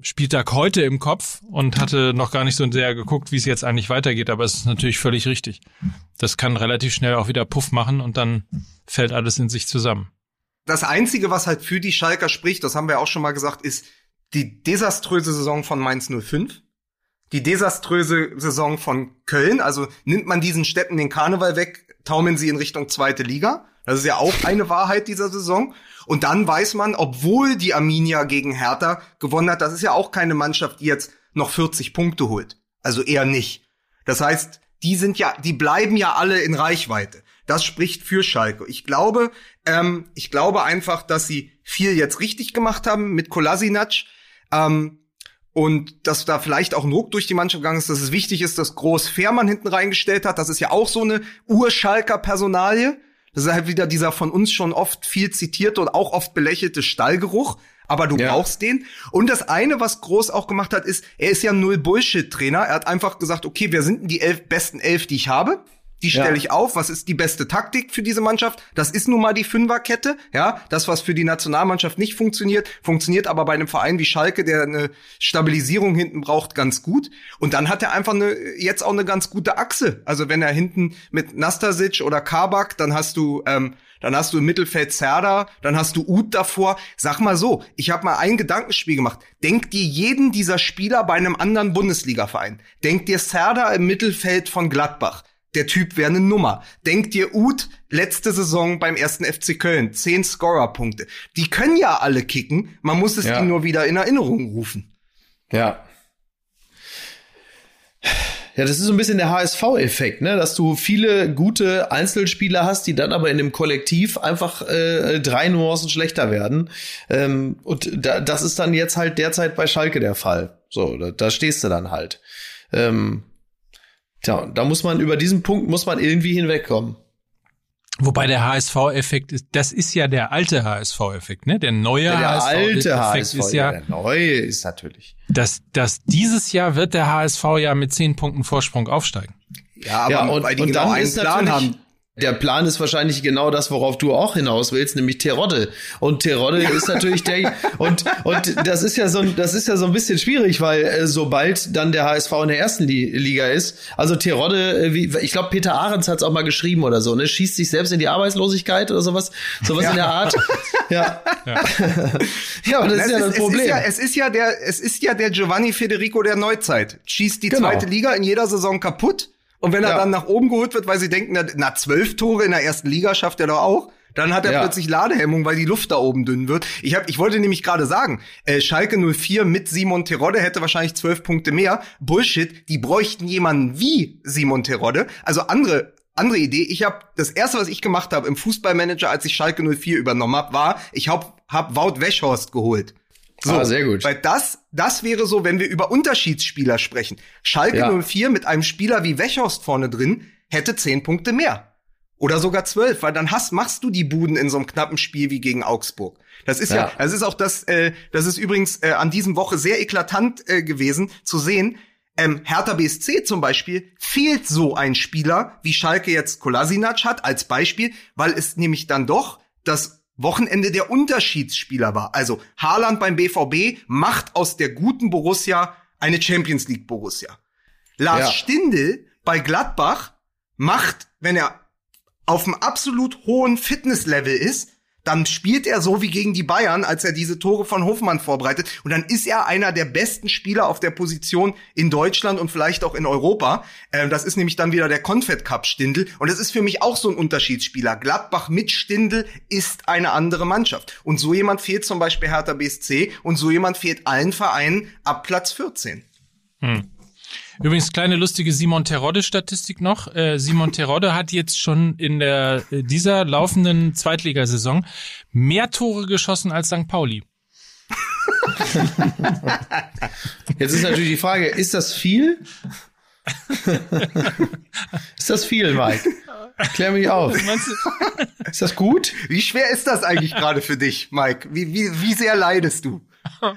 Spieltag heute im Kopf und hatte noch gar nicht so sehr geguckt, wie es jetzt eigentlich weitergeht, aber es ist natürlich völlig richtig. Das kann relativ schnell auch wieder Puff machen und dann fällt alles in sich zusammen. Das einzige, was halt für die Schalker spricht, das haben wir auch schon mal gesagt, ist die desaströse Saison von Mainz 05. Die desaströse Saison von Köln, also nimmt man diesen Städten den Karneval weg, taumeln sie in Richtung zweite Liga. Das ist ja auch eine Wahrheit dieser Saison. Und dann weiß man, obwohl die Arminia gegen Hertha gewonnen hat, das ist ja auch keine Mannschaft, die jetzt noch 40 Punkte holt. Also eher nicht. Das heißt, die sind ja, die bleiben ja alle in Reichweite. Das spricht für Schalke. Ich glaube, ähm, ich glaube einfach, dass sie viel jetzt richtig gemacht haben mit Kolasinac. Ähm, und dass da vielleicht auch ein Ruck durch die Mannschaft gegangen ist, dass es wichtig ist, dass Groß Fährmann hinten reingestellt hat. Das ist ja auch so eine Urschalker Personalie. Das ist halt wieder dieser von uns schon oft viel zitierte und auch oft belächelte Stallgeruch. Aber du ja. brauchst den. Und das eine, was Groß auch gemacht hat, ist, er ist ja null Bullshit-Trainer. Er hat einfach gesagt, okay, wer sind denn die elf besten elf, die ich habe? Die stelle ja. ich auf. Was ist die beste Taktik für diese Mannschaft? Das ist nun mal die Fünferkette. Ja, das, was für die Nationalmannschaft nicht funktioniert, funktioniert aber bei einem Verein wie Schalke, der eine Stabilisierung hinten braucht, ganz gut. Und dann hat er einfach eine, jetzt auch eine ganz gute Achse. Also wenn er hinten mit Nastasic oder Kabak, dann hast du, ähm, dann hast du im Mittelfeld Zerda, dann hast du Uth davor. Sag mal so, ich habe mal ein Gedankenspiel gemacht. Denk dir jeden dieser Spieler bei einem anderen Bundesligaverein. Denk dir Zerda im Mittelfeld von Gladbach der Typ wäre eine Nummer. Denkt dir Uth, letzte Saison beim ersten FC Köln, zehn Scorer-Punkte. Die können ja alle kicken, man muss es ja. ihnen nur wieder in Erinnerung rufen. Ja. Ja, das ist so ein bisschen der HSV-Effekt, ne? dass du viele gute Einzelspieler hast, die dann aber in dem Kollektiv einfach äh, drei Nuancen schlechter werden. Ähm, und da, das ist dann jetzt halt derzeit bei Schalke der Fall. So, da, da stehst du dann halt. Ähm, tja, da muss man über diesen Punkt muss man irgendwie hinwegkommen. Wobei der HSV-Effekt ist, das ist ja der alte HSV-Effekt, ne? Der neue Ja, der alte HSV-Effekt HSV, ist ja, ja, der neue ist natürlich. dass, dass dieses Jahr wird der HSV ja mit zehn Punkten Vorsprung aufsteigen. Ja, aber ja, und, weil die und genau dann einen ist Plan haben. Der Plan ist wahrscheinlich genau das, worauf du auch hinaus willst, nämlich Terodde. Und Terodde ist natürlich der, und, und das ist ja so, ein- das ist ja so ein bisschen schwierig, weil äh, sobald dann der HSV in der ersten Li Liga ist, also Terodde, äh, wie, ich glaube, Peter Ahrens hat es auch mal geschrieben oder so, ne, schießt sich selbst in die Arbeitslosigkeit oder sowas, sowas in der Art. Ja. Ja, und das ist ja das Problem. ist ja, es ist ja der, es ist ja der Giovanni Federico der Neuzeit. Schießt die Genau. zweite Liga in jeder Saison kaputt. Und wenn er Ja. dann nach oben geholt wird, weil sie denken, na, zwölf Tore in der ersten Liga schafft er doch auch. Dann hat er Ja. plötzlich Ladehemmung, weil die Luft da oben dünn wird. Ich, hab, ich wollte nämlich gerade sagen, äh, Schalke 04 mit Simon Terodde hätte wahrscheinlich zwölf Punkte mehr. Bullshit, die bräuchten jemanden wie Simon Terodde. Also andere andere Idee. Ich habe das erste, was ich gemacht habe im Fußballmanager, als ich Schalke 04 übernommen habe, war, ich hab, hab Wout Weschhorst geholt. Ah, sehr gut. Weil das, das wäre so, wenn wir über Unterschiedsspieler sprechen. Schalke Ja. 04 mit einem Spieler wie Wechhorst vorne drin hätte zehn Punkte mehr. Oder sogar zwölf, weil dann hast, machst du die Buden in so einem knappen Spiel wie gegen Augsburg. Das ist ja, Ja. das ist auch das, äh, das ist übrigens äh, an diesem Woche sehr eklatant äh, gewesen zu sehen. Ähm, Hertha BSC zum Beispiel fehlt so ein Spieler, wie Schalke jetzt Kolasinac hat, als Beispiel, weil es nämlich dann doch das Wochenende der Unterschiedsspieler war. Also Haaland beim BVB macht aus der guten Borussia eine Champions League Borussia. Lars Ja. Stindl bei Gladbach macht, wenn er auf einem absolut hohen Fitnesslevel ist, dann spielt er so wie gegen die Bayern, als er diese Tore von Hofmann vorbereitet. Und dann ist er einer der besten Spieler auf der Position in Deutschland und vielleicht auch in Europa. Ähm, das ist nämlich dann wieder der Confed Cup Stindl. Und das ist für mich auch so ein Unterschiedsspieler. Gladbach mit Stindl ist eine andere Mannschaft. Und so jemand fehlt zum Beispiel Hertha BSC und so jemand fehlt allen Vereinen ab Platz 14. Übrigens, kleine lustige Simon Terodde-Statistik noch. Äh, Simon Terodde hat jetzt schon in der äh, dieser laufenden Zweitligasaison mehr Tore geschossen als St. Pauli. Jetzt ist natürlich die Frage, ist das viel? ist das viel, Mike? Klär mich auf. Du? Ist das gut? Wie schwer ist das eigentlich gerade für dich, Mike? Wie, wie, wie sehr leidest du?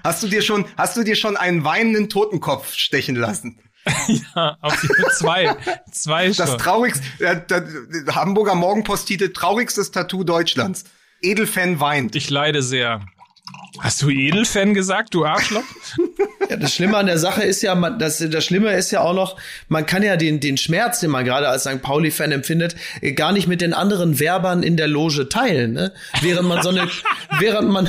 Hast du dir schon, hast du dir schon einen weinenden Totenkopf stechen lassen? Ja, auf Fall zwei. Zwei Das schon. traurigste, äh, der, der Hamburger Morgenpost titelt traurigstes Tattoo Deutschlands. Edelfan weint. Ich leide sehr. Hast du Edelfan gesagt, du Arschloch? Ja, das Schlimme an der Sache ist ja, das, das Schlimme ist ja auch noch, man kann ja den, den Schmerz, den man gerade als St. Pauli-Fan empfindet, äh, gar nicht mit den anderen Werbern in der Loge teilen, ne? Während man so eine, während man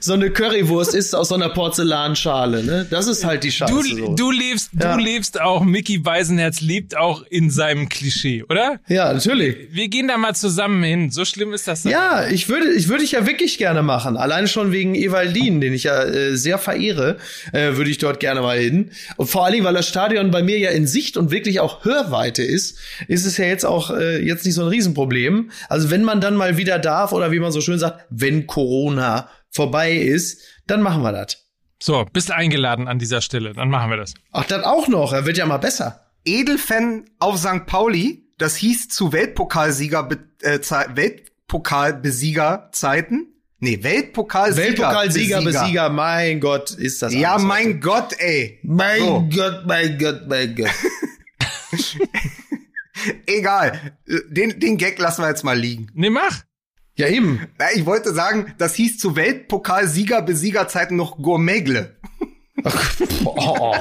so eine Currywurst isst aus so einer Porzellanschale, ne? Das ist halt die Scheiße. Du, so. du lebst, Ja. du lebst auch, Mickey Beisenherz lebt auch in seinem Klischee, oder? ja, natürlich. Wir gehen da mal zusammen hin. So schlimm ist das. Ja, ich würde, ich würde ich ja wirklich gerne machen. Alleine schon wegen Evaldin, den ich ja äh, sehr verehre, äh, würde ich dort gerne mal hin. Und vor allen Dingen, weil das Stadion bei mir ja in Sicht und wirklich auch Hörweite ist, ist es ja jetzt auch äh, jetzt nicht so ein Riesenproblem. Also wenn man dann mal wieder darf oder wie man so schön sagt, wenn Corona vorbei ist, dann machen wir das. So, bist eingeladen an dieser Stelle. Dann machen wir das. Ach, das auch noch. Er wird ja mal besser. Edelfan auf St. Pauli, das hieß zu Weltpokalsieger, äh, Weltpokalbesiegerzeiten. Nee, Weltpokalsieger. Weltpokalsieger, Besieger, mein Gott, ist das Ja, alles mein heute. Gott, ey. Mein So. Gott, mein Gott, mein Gott. Egal. Den, den Gag lassen wir jetzt mal liegen. Nee, mach. Ja, eben. Ich wollte sagen, das hieß zu Weltpokalsieger-Besiegerzeiten noch Gourmegle. Oh,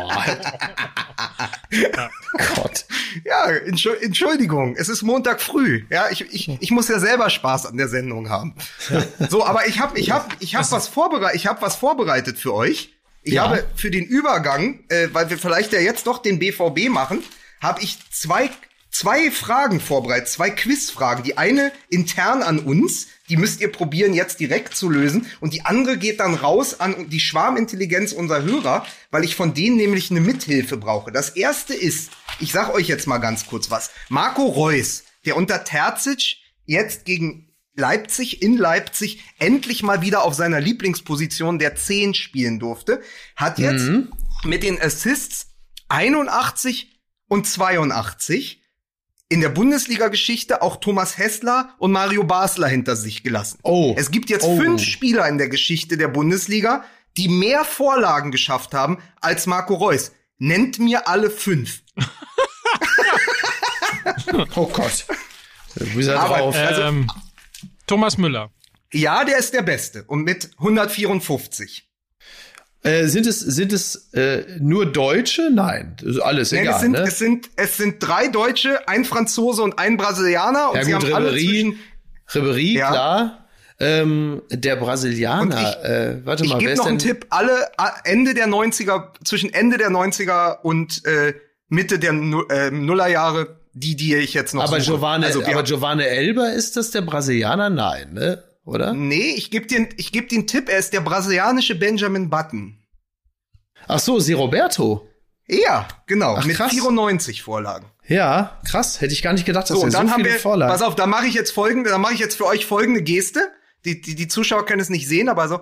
Gott. Ja, Entschu- Entschuldigung, es ist Montag früh. Ja, ich, ich, ich muss ja selber Spaß an der Sendung haben. So, aber ich habe ich hab, ich hab was vorbereitet, ich habe was vorbereitet für euch. Ich Ja. habe für den Übergang, äh, weil wir vielleicht ja jetzt doch den BVB machen, habe ich zwei zwei Fragen vorbereitet, zwei Quizfragen. Die eine intern an uns, die müsst ihr probieren jetzt direkt zu lösen und die andere geht dann raus an die Schwarmintelligenz unserer Hörer, weil ich von denen nämlich eine Mithilfe brauche. Das erste ist, ich sag euch jetzt mal ganz kurz was. Marco Reus, der unter Terzic jetzt gegen Leipzig in Leipzig endlich mal wieder auf seiner Lieblingsposition der 10 spielen durfte, hat jetzt mit den Assists 81 und 82 in der Bundesliga-Geschichte auch Thomas Hessler und Mario Basler hinter sich gelassen. Oh. Es gibt jetzt Oh. fünf Spieler in der Geschichte der Bundesliga, die mehr Vorlagen geschafft haben als Marco Reus. Nennt mir alle fünf. Oh Gott. Wie seid Aber, drauf? Also- ähm, Thomas Müller. Ja, der ist der Beste und mit 154. Äh, sind es, sind es äh, nur Deutsche? Nein, ist alles Nein, egal. es, sind, ne? es, sind, es sind drei Deutsche, ein Franzose und ein Brasilianer. Und Ja, sie gut, haben alle Ribéry, zwischen. Ribéry, Ja. klar. Ähm, der Brasilianer, ich- äh, warte Ich mal, wer gebe noch einen? Tipp. Alle Ende der 90er, zwischen Ende der 90er und äh, Mitte der äh, Nullerjahre, die, die ich jetzt noch Aber suche. Giovanni, also, aber Giovanni Elber, ist das der Brasilianer? Nein, ne? Oder? Nee, ich gebe dir, ich geb dir einen Tipp. Er ist der brasilianische Benjamin Button. Ach so, Sie Roberto. Ja, genau. Ach, mit krass. 94 Vorlagen. Ja, krass. Hätte ich gar nicht gedacht, dass So, er und so dann haben viele wir, Vorlagen. pass auf, da mache ich jetzt folgende, da mache ich jetzt für euch folgende Geste. Die, die, die Zuschauer können es nicht sehen, aber so.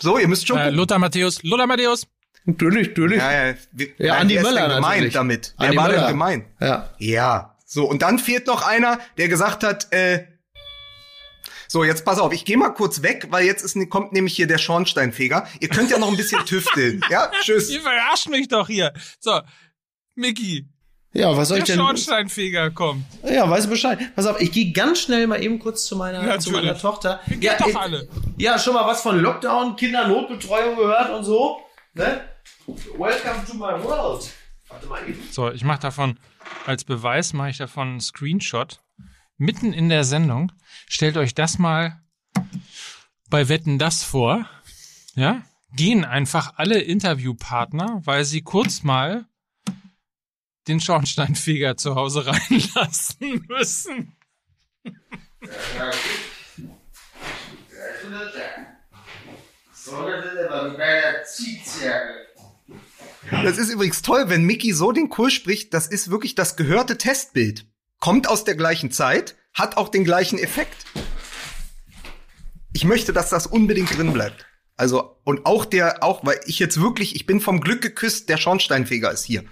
So, ihr müsst schon Äh, gucken. Lothar Matthäus. Lothar Matthäus. Natürlich, natürlich. Ja, ja, wie, Ja, Andi Möller denn gemeint natürlich. damit? Wer Andi war Möller. denn gemeint? Ja. Ja. So, und dann fehlt noch einer, der gesagt hat, äh, so, jetzt pass auf, ich gehe mal kurz weg, weil jetzt ist, kommt nämlich hier der Schornsteinfeger. Ihr könnt ja noch ein bisschen tüfteln. Ja, tschüss. Ihr verarscht mich doch hier. So, Mickey, Ja, was soll der ich denn? Schornsteinfeger kommt. Ja, weiß Bescheid. Pass auf, ich gehe ganz schnell mal eben kurz zu meiner, Natürlich. zu meiner Tochter. Geht ja, doch ich- alle. Ja, schon mal was von Lockdown, Kindernotbetreuung gehört und so. Ne? Welcome to my world. Warte mal eben. So, ich mache davon, als Beweis mache ich davon einen Screenshot. Mitten in der Sendung. Stellt euch das mal bei Wetten das vor. Ja? Gehen einfach alle Interviewpartner, weil sie kurz mal den Schornsteinfeger zu Hause reinlassen müssen. Das ist übrigens toll, wenn Mickey so den Kurs spricht, das ist wirklich das gehörte Testbild. Kommt aus der gleichen Zeit, hat auch den gleichen Effekt. Ich möchte, dass das unbedingt drin bleibt. Also, und auch der, auch, weil ich jetzt wirklich, ich bin vom Glück geküsst, der Schornsteinfeger ist hier.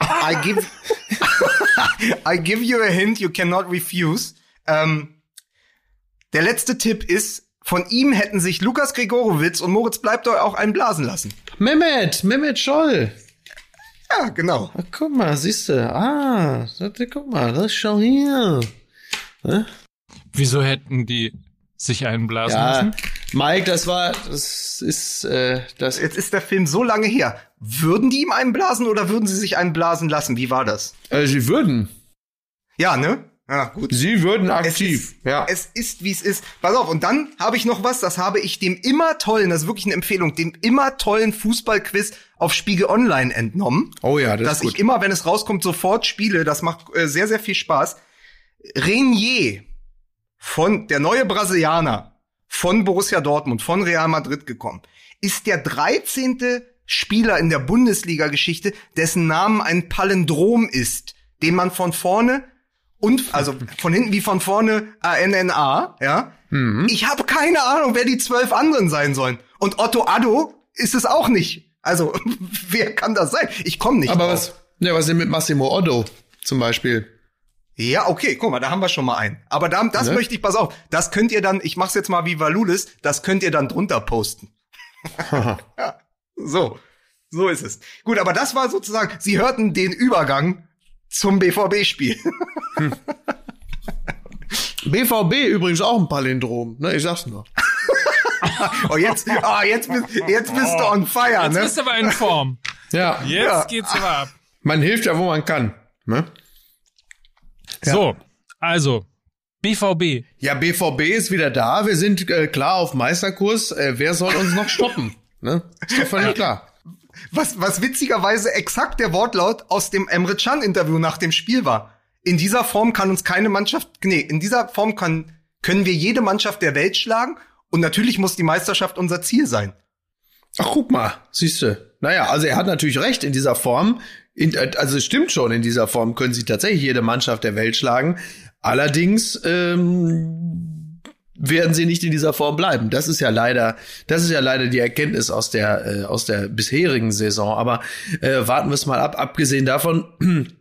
I give, I give you a hint you cannot refuse. Ähm, der letzte Tipp ist, von ihm hätten sich Lukas Gregorowitz und Moritz Bleibdeu auch einblasen lassen. Mehmet, Mehmet Scholl. Ja, genau. Ach, guck mal, siehst du. Ah, das, guck mal, das ist schon hier. Wieso hätten die sich einblasen Ja, lassen? Mike, das war, das ist, äh, das, Jetzt ist der Film so lange her. Würden die ihm einblasen oder würden sie sich einblasen lassen? Wie war das? äh, sie würden. Ja, ne? Ja, gut. Sie würden Es aktiv. ist, ja. es ist, wie es ist. Pass auf, und dann habe ich noch was, das habe ich dem immer tollen, das ist wirklich eine Empfehlung, dem immer tollen Fußballquiz auf Spiegel Online entnommen. oh ja, das dass ist gut. ich immer, wenn es rauskommt, sofort spiele. Das macht äh, sehr, sehr viel Spaß. Renier von der neue Brasilianer von Borussia Dortmund, von Real Madrid gekommen, ist der 13. Spieler in der Bundesliga-Geschichte, dessen Namen ein Palindrom ist, den man von vorne und also von hinten wie von vorne ANNA, ja. Mhm. Ich habe keine Ahnung, wer die zwölf anderen sein sollen. Und Otto Addo ist es auch nicht. Also, wer kann das sein? Ich komme nicht. Aber drauf. was, ja, was denn mit Massimo Otto zum Beispiel? Ja, okay, guck mal, da haben wir schon mal einen. Aber da, das Ne? möchte ich, pass auf, das könnt ihr dann, ich mach's jetzt mal wie Valulis, das könnt ihr dann drunter posten. ja, so, so ist es. Gut, aber das war sozusagen, Sie hörten den Übergang zum BVB-Spiel. BVB übrigens auch ein Palindrom, ne? Ich sag's nur. oh, jetzt, ah, jetzt, bist, jetzt bist du on fire, Jetzt ne? bist du aber in Form. Ja, Jetzt Ja. geht's aber ab. man hilft ja, wo man kann. Ne? So, also, BVB. Ja, BVB ist wieder da. Wir sind äh, klar auf Meisterkurs. Äh, wer soll uns noch stoppen? Ne? Ist doch völlig klar. Was, was witzigerweise exakt der Wortlaut aus dem Emre Can Interview nach dem Spiel war. In dieser Form kann uns keine Mannschaft, nee, in dieser Form kann, können wir jede Mannschaft der Welt schlagen und natürlich muss die Meisterschaft unser Ziel sein. Ach, guck mal, siehste. Naja, also er hat natürlich recht in dieser Form. In, also es stimmt schon, in dieser Form können sie tatsächlich jede Mannschaft der Welt schlagen. Allerdings ähm, werden sie nicht in dieser Form bleiben. Das ist ja leider, das ist ja leider die Erkenntnis aus der äh, aus der bisherigen Saison. Aber äh, warten wir es mal ab. Abgesehen davon.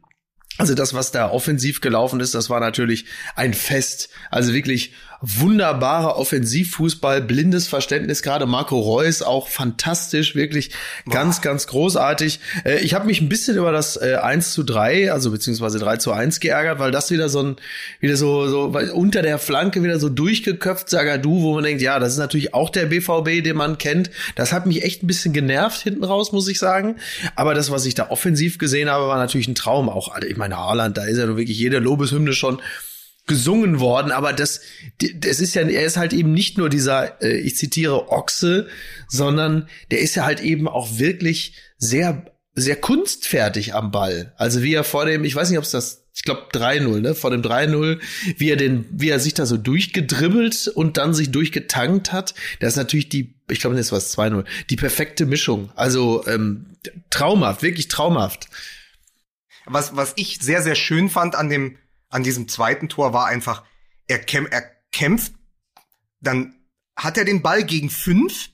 Also das, was da offensiv gelaufen ist, das war natürlich ein Fest. Also wirklich wunderbarer Offensivfußball, blindes Verständnis, gerade Marco Reus auch fantastisch, wirklich ganz, Boah. ganz großartig. Äh, ich habe mich ein bisschen über das äh, 1 zu 3, also beziehungsweise 3 zu 1 geärgert, weil das wieder so ein, wieder so, so unter der Flanke wieder so durchgeköpft, Sagadu, wo man denkt, ja, das ist natürlich auch der BVB, den man kennt. Das hat mich echt ein bisschen genervt hinten raus, muss ich sagen. Aber das, was ich da offensiv gesehen habe, war natürlich ein Traum. Auch, ich meine, Haaland, da ist ja nur wirklich jede Lobeshymne schon gesungen worden, aber das, das ist ja, er ist halt eben nicht nur dieser, äh, ich zitiere Ochse, sondern der ist ja halt eben auch wirklich sehr, sehr kunstfertig am Ball. Also wie er vor dem, ich weiß nicht, ob es das, ich glaube 3-0, ne, vor dem 3-0, wie er den, wie er sich da so durchgedribbelt und dann sich durchgetankt hat, das ist natürlich die, ich glaube, das war 2-0, die perfekte Mischung. Also ähm, traumhaft, wirklich traumhaft. Was, was ich sehr, sehr schön fand an dem an diesem zweiten Tor war einfach, er, kämp er kämpft, dann hat er den Ball gegen fünf.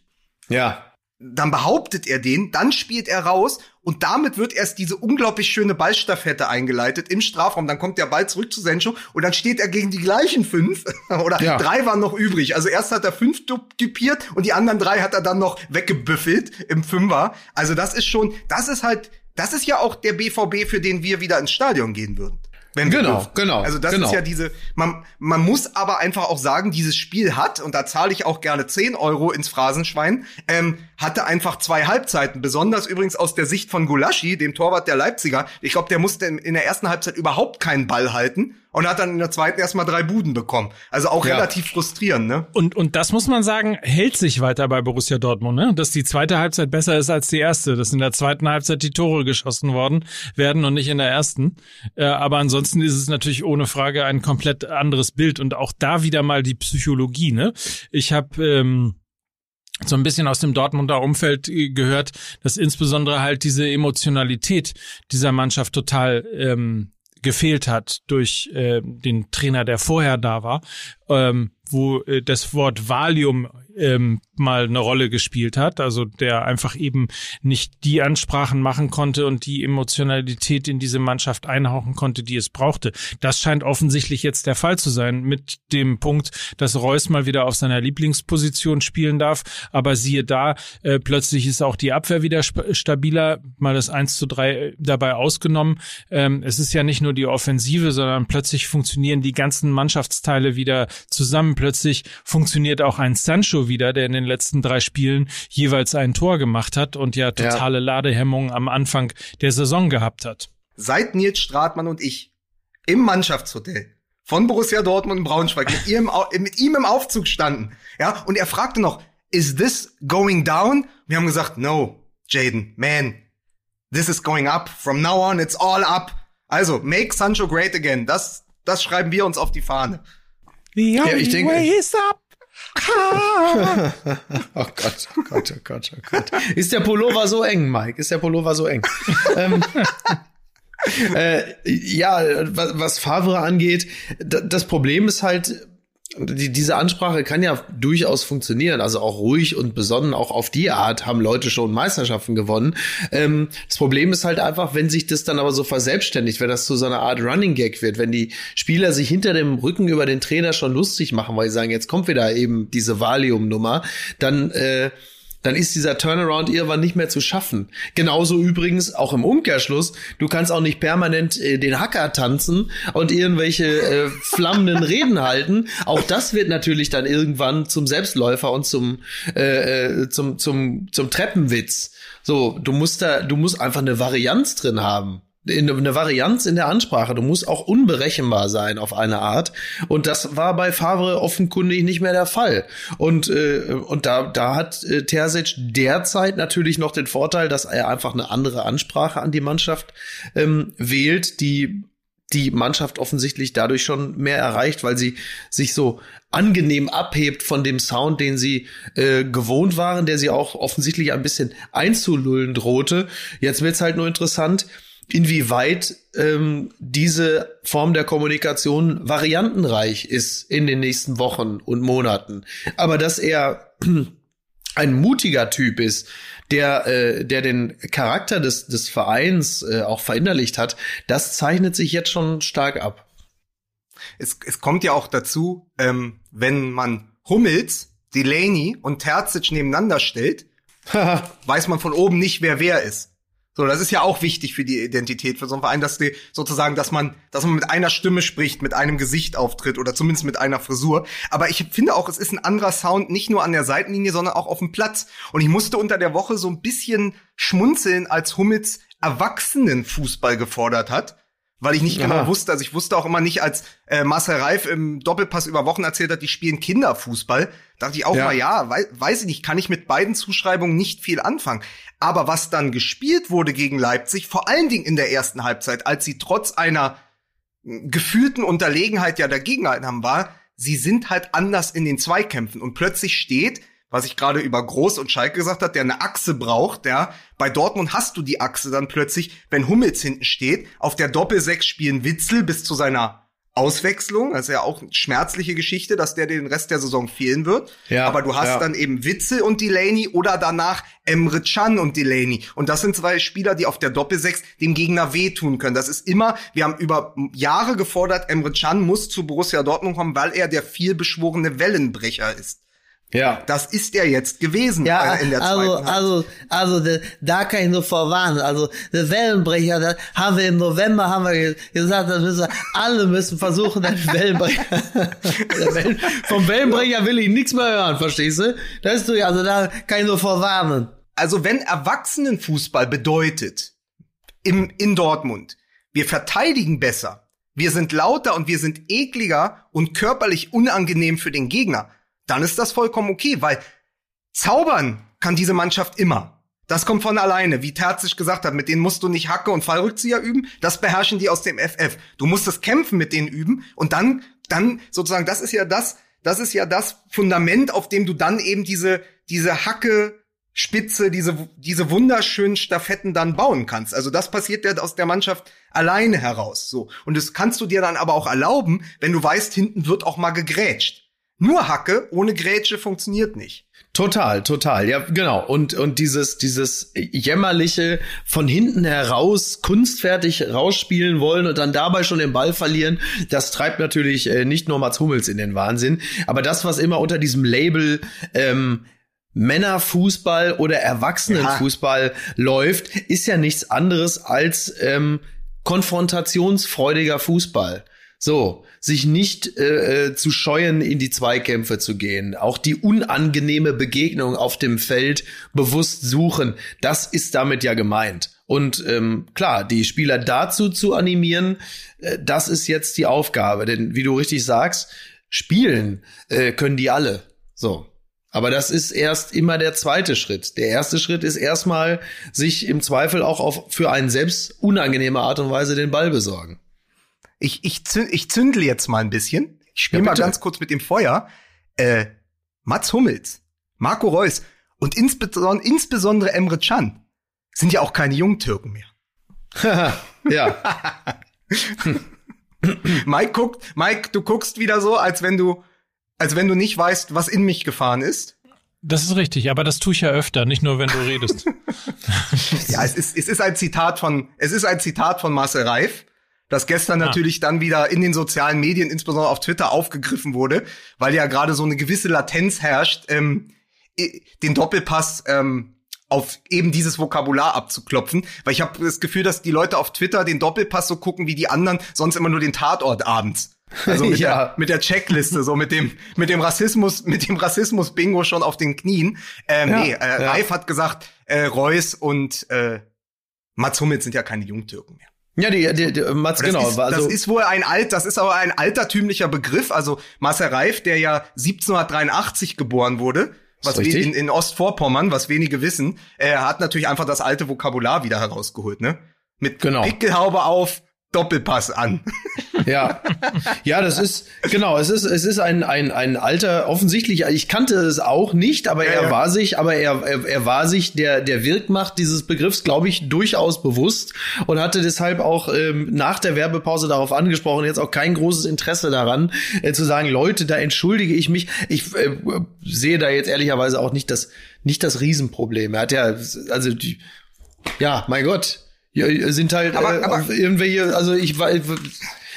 Ja. Dann behauptet er den, dann spielt er raus und damit wird erst diese unglaublich schöne Ballstaffette eingeleitet im Strafraum. Dann kommt der Ball zurück zu Sencho und dann steht er gegen die gleichen fünf oder ja. drei waren noch übrig. Also erst hat er fünf typiert und die anderen drei hat er dann noch weggebüffelt im Fünfer. Also das ist schon, das ist halt, das ist ja auch der BVB, für den wir wieder ins Stadion gehen würden. Wenn genau, dürfen. genau. Also das genau. ist ja diese, man, man muss aber einfach auch sagen, dieses Spiel hat, und da zahle ich auch gerne 10 Euro ins Phrasenschwein, ähm, hatte einfach zwei Halbzeiten. Besonders übrigens aus der Sicht von Gulaschi, dem Torwart der Leipziger. Ich glaube, der musste in der ersten Halbzeit überhaupt keinen Ball halten und hat dann in der zweiten erstmal drei Buden bekommen. Also auch ja. relativ frustrierend, ne? Und, und das muss man sagen, hält sich weiter bei Borussia Dortmund, ne? Dass die zweite Halbzeit besser ist als die erste. Dass in der zweiten Halbzeit die Tore geschossen worden werden und nicht in der ersten. Äh, aber ansonsten ist es natürlich ohne Frage ein komplett anderes Bild. Und auch da wieder mal die Psychologie, ne? Ich habe ähm, so ein bisschen aus dem Dortmunder Umfeld äh, gehört, dass insbesondere halt diese Emotionalität dieser Mannschaft total ähm, gefehlt hat durch äh, den Trainer, der vorher da war, ähm, wo äh, das Wort Valium ähm, mal eine Rolle gespielt hat, also der einfach eben nicht die Ansprachen machen konnte und die Emotionalität in diese Mannschaft einhauchen konnte, die es brauchte. Das scheint offensichtlich jetzt der Fall zu sein mit dem Punkt, dass Reus mal wieder auf seiner Lieblingsposition spielen darf, aber siehe da, äh, plötzlich ist auch die Abwehr wieder stabiler, mal das 1 zu 3 dabei ausgenommen. Ähm, es ist ja nicht nur die Offensive, sondern plötzlich funktionieren die ganzen Mannschaftsteile wieder zusammen. Plötzlich funktioniert auch ein Sancho wieder, der in den letzten drei Spielen jeweils ein Tor gemacht hat und ja totale ja. Ladehemmung am Anfang der Saison gehabt hat. Seit Nils Stratmann und ich im Mannschaftshotel von Borussia Dortmund und Braunschweig mit, ihm, mit ihm im Aufzug standen, ja, und er fragte noch, is this going down? Wir haben gesagt, no, Jaden, man, this is going up. From now on, it's all up. Also, make Sancho great again. Das, das schreiben wir uns auf die Fahne. The only ja, ich denke, way is up. oh Gott, oh Gott, oh Gott, oh Gott. Ist der Pullover so eng, Mike? Ist der Pullover so eng? ähm, äh, ja, was, was Favre angeht, das Problem ist halt, die, diese Ansprache kann ja durchaus funktionieren, also auch ruhig und besonnen, auch auf die Art haben Leute schon Meisterschaften gewonnen. Ähm, das Problem ist halt einfach, wenn sich das dann aber so verselbstständigt, wenn das zu so einer Art Running Gag wird, wenn die Spieler sich hinter dem Rücken über den Trainer schon lustig machen, weil sie sagen, jetzt kommt wieder eben diese Valium-Nummer, dann äh, dann ist dieser Turnaround irgendwann nicht mehr zu schaffen. Genauso übrigens auch im Umkehrschluss, du kannst auch nicht permanent äh, den Hacker tanzen und irgendwelche äh, flammenden Reden halten. Auch das wird natürlich dann irgendwann zum Selbstläufer und zum äh, äh, zum zum zum Treppenwitz. So, du musst da du musst einfach eine Varianz drin haben. Eine Varianz in der Ansprache. Du musst auch unberechenbar sein auf eine Art. Und das war bei Favre offenkundig nicht mehr der Fall. Und, äh, und da, da hat äh, Terzic derzeit natürlich noch den Vorteil, dass er einfach eine andere Ansprache an die Mannschaft ähm, wählt, die die Mannschaft offensichtlich dadurch schon mehr erreicht, weil sie sich so angenehm abhebt von dem Sound, den sie äh, gewohnt waren, der sie auch offensichtlich ein bisschen einzulullen drohte. Jetzt wird's halt nur interessant, inwieweit ähm, diese Form der Kommunikation variantenreich ist in den nächsten Wochen und Monaten. Aber dass er ein mutiger Typ ist, der, äh, der den Charakter des, des Vereins äh, auch verinnerlicht hat, das zeichnet sich jetzt schon stark ab. Es, es kommt ja auch dazu, ähm, wenn man Hummels, Delaney und Terzic nebeneinander stellt, weiß man von oben nicht, wer wer ist. So, das ist ja auch wichtig für die Identität für so einen Verein, dass die sozusagen, dass man, dass man mit einer Stimme spricht, mit einem Gesicht auftritt oder zumindest mit einer Frisur. Aber ich finde auch, es ist ein anderer Sound, nicht nur an der Seitenlinie, sondern auch auf dem Platz. Und ich musste unter der Woche so ein bisschen schmunzeln, als Hummels Erwachsenenfußball gefordert hat weil ich nicht Aha. genau wusste, also ich wusste auch immer nicht, als äh, Marcel Reif im Doppelpass über Wochen erzählt hat, die spielen Kinderfußball, dachte ich auch ja. mal, ja, weiß, weiß ich nicht, kann ich mit beiden Zuschreibungen nicht viel anfangen. Aber was dann gespielt wurde gegen Leipzig, vor allen Dingen in der ersten Halbzeit, als sie trotz einer gefühlten Unterlegenheit ja dagegen haben, war, sie sind halt anders in den Zweikämpfen und plötzlich steht was ich gerade über Groß und Schalke gesagt hat, der eine Achse braucht, ja. Bei Dortmund hast du die Achse dann plötzlich, wenn Hummels hinten steht. Auf der Doppelsechs spielen Witzel bis zu seiner Auswechslung. Das ist ja auch eine schmerzliche Geschichte, dass der den Rest der Saison fehlen wird. Ja, Aber du hast ja. dann eben Witzel und Delaney oder danach Emre Can und Delaney. Und das sind zwei Spieler, die auf der Doppelsechs dem Gegner wehtun können. Das ist immer, wir haben über Jahre gefordert, Emre Can muss zu Borussia Dortmund kommen, weil er der vielbeschworene Wellenbrecher ist. Ja. Das ist er jetzt gewesen ja, in der also, zweiten Also, also, de, da kann ich nur vorwarnen. Also, der Wellenbrecher, da haben wir im November haben wir gesagt, dass müssen alle müssen versuchen, den Wellenbrecher. Wellen, vom Wellenbrecher will ich nichts mehr hören, verstehst du? Das ist du, also da kann ich nur vorwarnen. Also, wenn Erwachsenenfußball bedeutet, im, in Dortmund, wir verteidigen besser, wir sind lauter und wir sind ekliger und körperlich unangenehm für den Gegner, dann ist das vollkommen okay, weil zaubern kann diese Mannschaft immer. Das kommt von alleine, wie Terzic gesagt hat, mit denen musst du nicht Hacke und Fallrückzieher üben, das beherrschen die aus dem FF. Du musst das Kämpfen mit denen üben und dann, dann sozusagen, das ist ja das, das ist ja das Fundament, auf dem du dann eben diese, diese Hacke, Spitze, diese, diese wunderschönen Staffetten dann bauen kannst. Also das passiert ja aus der Mannschaft alleine heraus, so. Und das kannst du dir dann aber auch erlauben, wenn du weißt, hinten wird auch mal gegrätscht. Nur Hacke ohne Grätsche funktioniert nicht. Total, total. Ja, genau. Und, und dieses, dieses jämmerliche von hinten heraus kunstfertig rausspielen wollen und dann dabei schon den Ball verlieren, das treibt natürlich äh, nicht nur Mats Hummels in den Wahnsinn. Aber das, was immer unter diesem Label, ähm, Männerfußball oder Erwachsenenfußball ja. läuft, ist ja nichts anderes als ähm, konfrontationsfreudiger Fußball. So, sich nicht äh, äh, zu scheuen, in die Zweikämpfe zu gehen, auch die unangenehme Begegnung auf dem Feld bewusst suchen, das ist damit ja gemeint. Und ähm, klar, die Spieler dazu zu animieren, äh, das ist jetzt die Aufgabe. Denn wie du richtig sagst, spielen äh, können die alle. So. Aber das ist erst immer der zweite Schritt. Der erste Schritt ist erstmal, sich im Zweifel auch auf für einen selbst unangenehme Art und Weise den Ball besorgen. Ich, ich, zünd, ich zündle jetzt mal ein bisschen. Ich spiele ja, mal ganz kurz mit dem Feuer. Äh, Mats Hummels, Marco Reus und insbesondere, insbesondere Emre Can sind ja auch keine Jungtürken mehr. ja. Mike guckt, Mike, du guckst wieder so, als wenn du, als wenn du nicht weißt, was in mich gefahren ist. Das ist richtig, aber das tue ich ja öfter, nicht nur wenn du redest. ja, es ist, es ist ein Zitat von, es ist ein Zitat von Marcel Reif das gestern ah. natürlich dann wieder in den sozialen Medien, insbesondere auf Twitter, aufgegriffen wurde, weil ja gerade so eine gewisse Latenz herrscht, ähm, den Doppelpass ähm, auf eben dieses Vokabular abzuklopfen, weil ich habe das Gefühl, dass die Leute auf Twitter den Doppelpass so gucken wie die anderen, sonst immer nur den Tatort abends. Also mit, ja. der, mit der Checkliste, so mit dem, mit dem Rassismus, mit dem Rassismus-Bingo schon auf den Knien. Ähm, ja, nee, äh, ja. Reif hat gesagt, äh, Reus und äh, Mats Hummels sind ja keine Jungtürken mehr. Ja, die, die, die Mats, Das genau. Ist, also, das ist wohl ein alt, das ist aber ein altertümlicher Begriff. Also Marcel Reif, der ja 1783 geboren wurde, was in, in Ostvorpommern, was wenige wissen, er hat natürlich einfach das alte Vokabular wieder herausgeholt, ne? Mit Genau. Pickelhaube auf, Doppelpass an. Ja, ja, das ist genau. Es ist es ist ein ein ein alter offensichtlich. Ich kannte es auch nicht, aber Ja, er ja. war sich, aber er, er er war sich der der Wirkmacht dieses Begriffs, glaube ich, durchaus bewusst und hatte deshalb auch ähm, nach der Werbepause darauf angesprochen. Jetzt auch kein großes Interesse daran äh, zu sagen, Leute, da entschuldige ich mich. Ich äh, sehe da jetzt ehrlicherweise auch nicht das nicht das Riesenproblem. Er hat ja also die ja, mein Gott. Ja, sind halt Aber- äh, aber- irgendwelche, also ich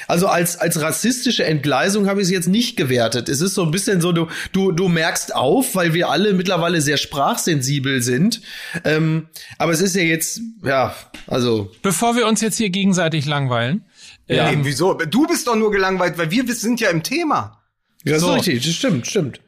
also als als rassistische Entgleisung habe ich es jetzt nicht gewertet. Es ist so ein bisschen so, du du du merkst auf, weil wir alle mittlerweile sehr sprachsensibel sind. Ähm, aber es ist ja jetzt, ja, also Bevor wir uns jetzt hier gegenseitig langweilen, Ja. ähm, Nee, wieso? Du bist doch nur gelangweilt, weil wir sind ja im Thema. das So. ist richtig, das stimmt, stimmt.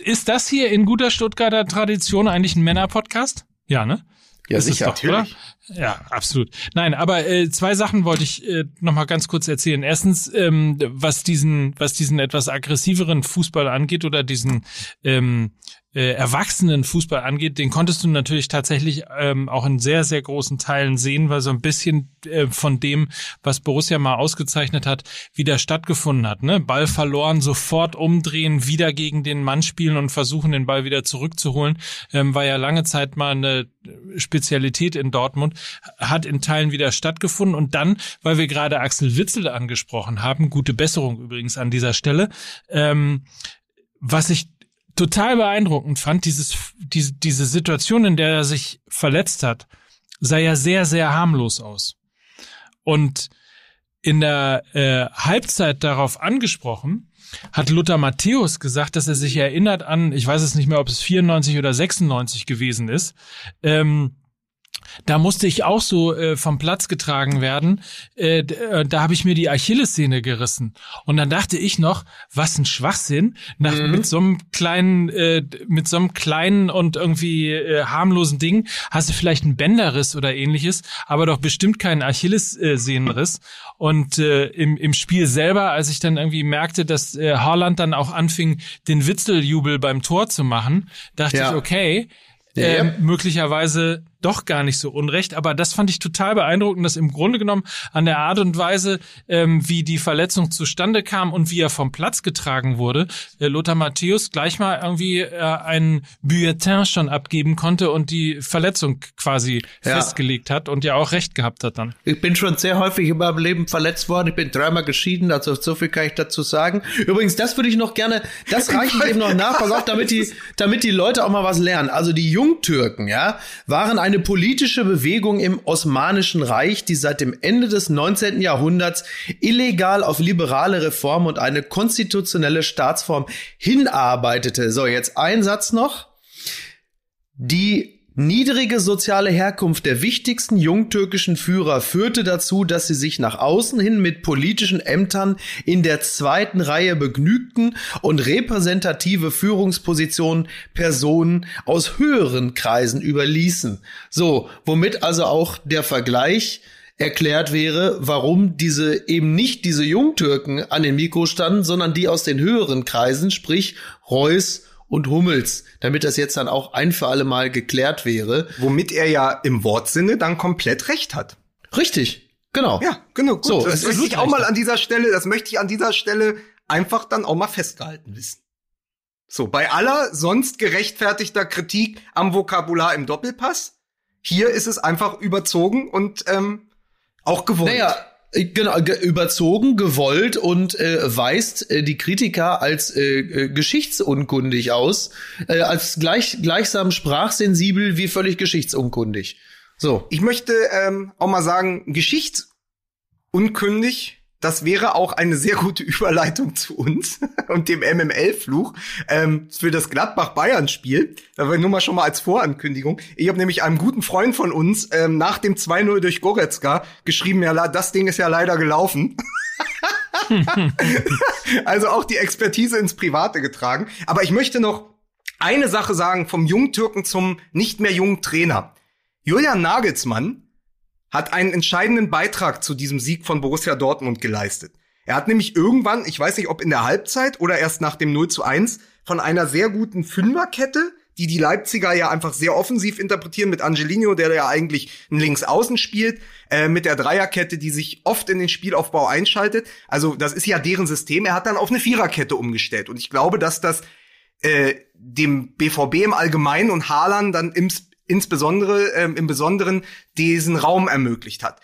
ist das hier in guter Stuttgarter Tradition eigentlich ein Männer-Podcast? Ja, ne? Ja, Ist es sicher. Doch, oder? Ja, absolut. Nein, aber äh, zwei Sachen wollte ich äh, noch mal ganz kurz erzählen. Erstens, ähm, was diesen, was diesen etwas aggressiveren Fußball angeht oder diesen ähm, äh, erwachsenen Fußball angeht, den konntest du natürlich tatsächlich ähm, auch in sehr, sehr großen Teilen sehen, weil so ein bisschen äh, von dem, was Borussia mal ausgezeichnet hat, wieder stattgefunden hat. Ne? Ball verloren, sofort umdrehen, wieder gegen den Mann spielen und versuchen, den Ball wieder zurückzuholen, ähm, war ja lange Zeit mal eine Spezialität in Dortmund, hat in Teilen wieder stattgefunden. Und dann, weil wir gerade Axel Witzel angesprochen haben, gute Besserung übrigens an dieser Stelle, ähm, was ich total beeindruckend fand, dieses, diese, diese Situation, in der er sich verletzt hat, sah ja sehr, sehr harmlos aus. Und in der äh, Halbzeit darauf angesprochen, hat Luther Matthäus gesagt, dass er sich erinnert an, ich weiß es nicht mehr, ob es 94 oder 96 gewesen ist, ähm, da musste ich auch so äh, vom Platz getragen werden. Äh, äh, da habe ich mir die Achillessehne gerissen. Und dann dachte ich noch, was ein Schwachsinn. Nach, Mit so einem kleinen, äh, mit so einem kleinen und irgendwie äh, harmlosen Ding hast du vielleicht einen Bänderriss oder ähnliches, aber doch bestimmt keinen Achillessehnenriss. Und äh, im, im Spiel selber, als ich dann irgendwie merkte, dass äh, Haaland dann auch anfing, den Witzeljubel beim Tor zu machen, dachte Ja. ich, okay, Ja, ähm, ja. möglicherweise doch gar nicht so unrecht, aber das fand ich total beeindruckend, dass im Grunde genommen an der Art und Weise, ähm, wie die Verletzung zustande kam und wie er vom Platz getragen wurde, äh, Lothar Matthäus gleich mal irgendwie äh, ein Bulletin schon abgeben konnte und die Verletzung quasi Ja. festgelegt hat und ja auch recht gehabt hat dann. Ich bin schon sehr häufig in meinem Leben verletzt worden. Ich bin dreimal geschieden, also so viel kann ich dazu sagen. Übrigens, das würde ich noch gerne, das reiche ich eben noch nach, pass auf, damit die, damit die Leute auch mal was lernen. Also die Jungtürken, ja, waren eine politische Bewegung im Osmanischen Reich, die seit dem Ende des 19. Jahrhunderts illegal auf liberale Reform und eine konstitutionelle Staatsform hinarbeitete. So, jetzt ein Satz noch. Die niedrige soziale Herkunft der wichtigsten jungtürkischen Führer führte dazu, dass sie sich nach außen hin mit politischen Ämtern in der zweiten Reihe begnügten und repräsentative Führungspositionen Personen aus höheren Kreisen überließen. So, womit also auch der Vergleich erklärt wäre, warum diese eben nicht diese Jungtürken an den Mikro standen, sondern die aus den höheren Kreisen, sprich Reuß und Hummels, damit das jetzt dann auch ein für alle Mal geklärt wäre. Womit er ja im Wortsinne dann komplett recht hat. Richtig, genau. Ja, genau. Gut. So, das möchte ich auch mal an dieser Stelle, das möchte ich an dieser Stelle einfach dann auch mal festgehalten wissen. So, bei aller sonst gerechtfertigter Kritik am Vokabular im Doppelpass, hier ist es einfach überzogen und ähm, auch gewollt. Naja, genau, ge überzogen, gewollt und äh, weist äh, die Kritiker als äh, äh, geschichtsunkundig aus, äh, als gleich, gleichsam sprachsensibel wie völlig geschichtsunkundig. So. Ich möchte ähm, auch mal sagen, geschichtsunkundig, das wäre auch eine sehr gute Überleitung zu uns und dem MML-Fluch ähm, für das Gladbach-Bayern-Spiel. War nur mal schon mal als Vorankündigung. Ich habe nämlich einem guten Freund von uns ähm, nach dem 2-0 durch Goretzka geschrieben, ja, das Ding ist ja leider gelaufen. also auch die Expertise ins Private getragen. Aber ich möchte noch eine Sache sagen vom Jungtürken zum nicht mehr jungen Trainer. Julian Nagelsmann hat einen entscheidenden Beitrag zu diesem Sieg von Borussia Dortmund geleistet. Er hat nämlich irgendwann, ich weiß nicht, ob in der Halbzeit oder erst nach dem 0 zu 1, von einer sehr guten Fünferkette, die die Leipziger ja einfach sehr offensiv interpretieren mit Angelino, der ja eigentlich ein Linksaußen spielt, äh, mit der Dreierkette, die sich oft in den Spielaufbau einschaltet. Also das ist ja deren System. Er hat dann auf eine Viererkette umgestellt. Und ich glaube, dass das äh, dem BVB im Allgemeinen und Haaland dann im, insbesondere ähm, im Besonderen diesen Raum ermöglicht hat.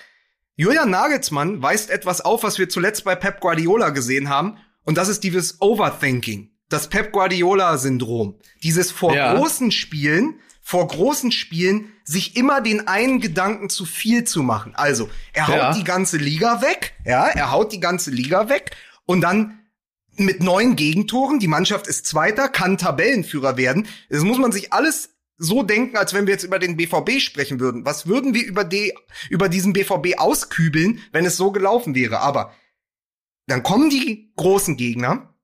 Julian Nagelsmann weist etwas auf, was wir zuletzt bei Pep Guardiola gesehen haben, und das ist dieses Overthinking, das Pep Guardiola-Syndrom. Dieses vor ja. großen Spielen, vor großen Spielen sich immer den einen Gedanken zu viel zu machen. Also, er haut ja. die ganze Liga weg, ja, er haut die ganze Liga weg und dann mit neun Gegentoren, die Mannschaft ist Zweiter, kann Tabellenführer werden. Das muss man sich alles so denken, als wenn wir jetzt über den BVB sprechen würden. Was würden wir über, die, über diesen BVB auskübeln, wenn es so gelaufen wäre? Aber dann kommen die großen Gegner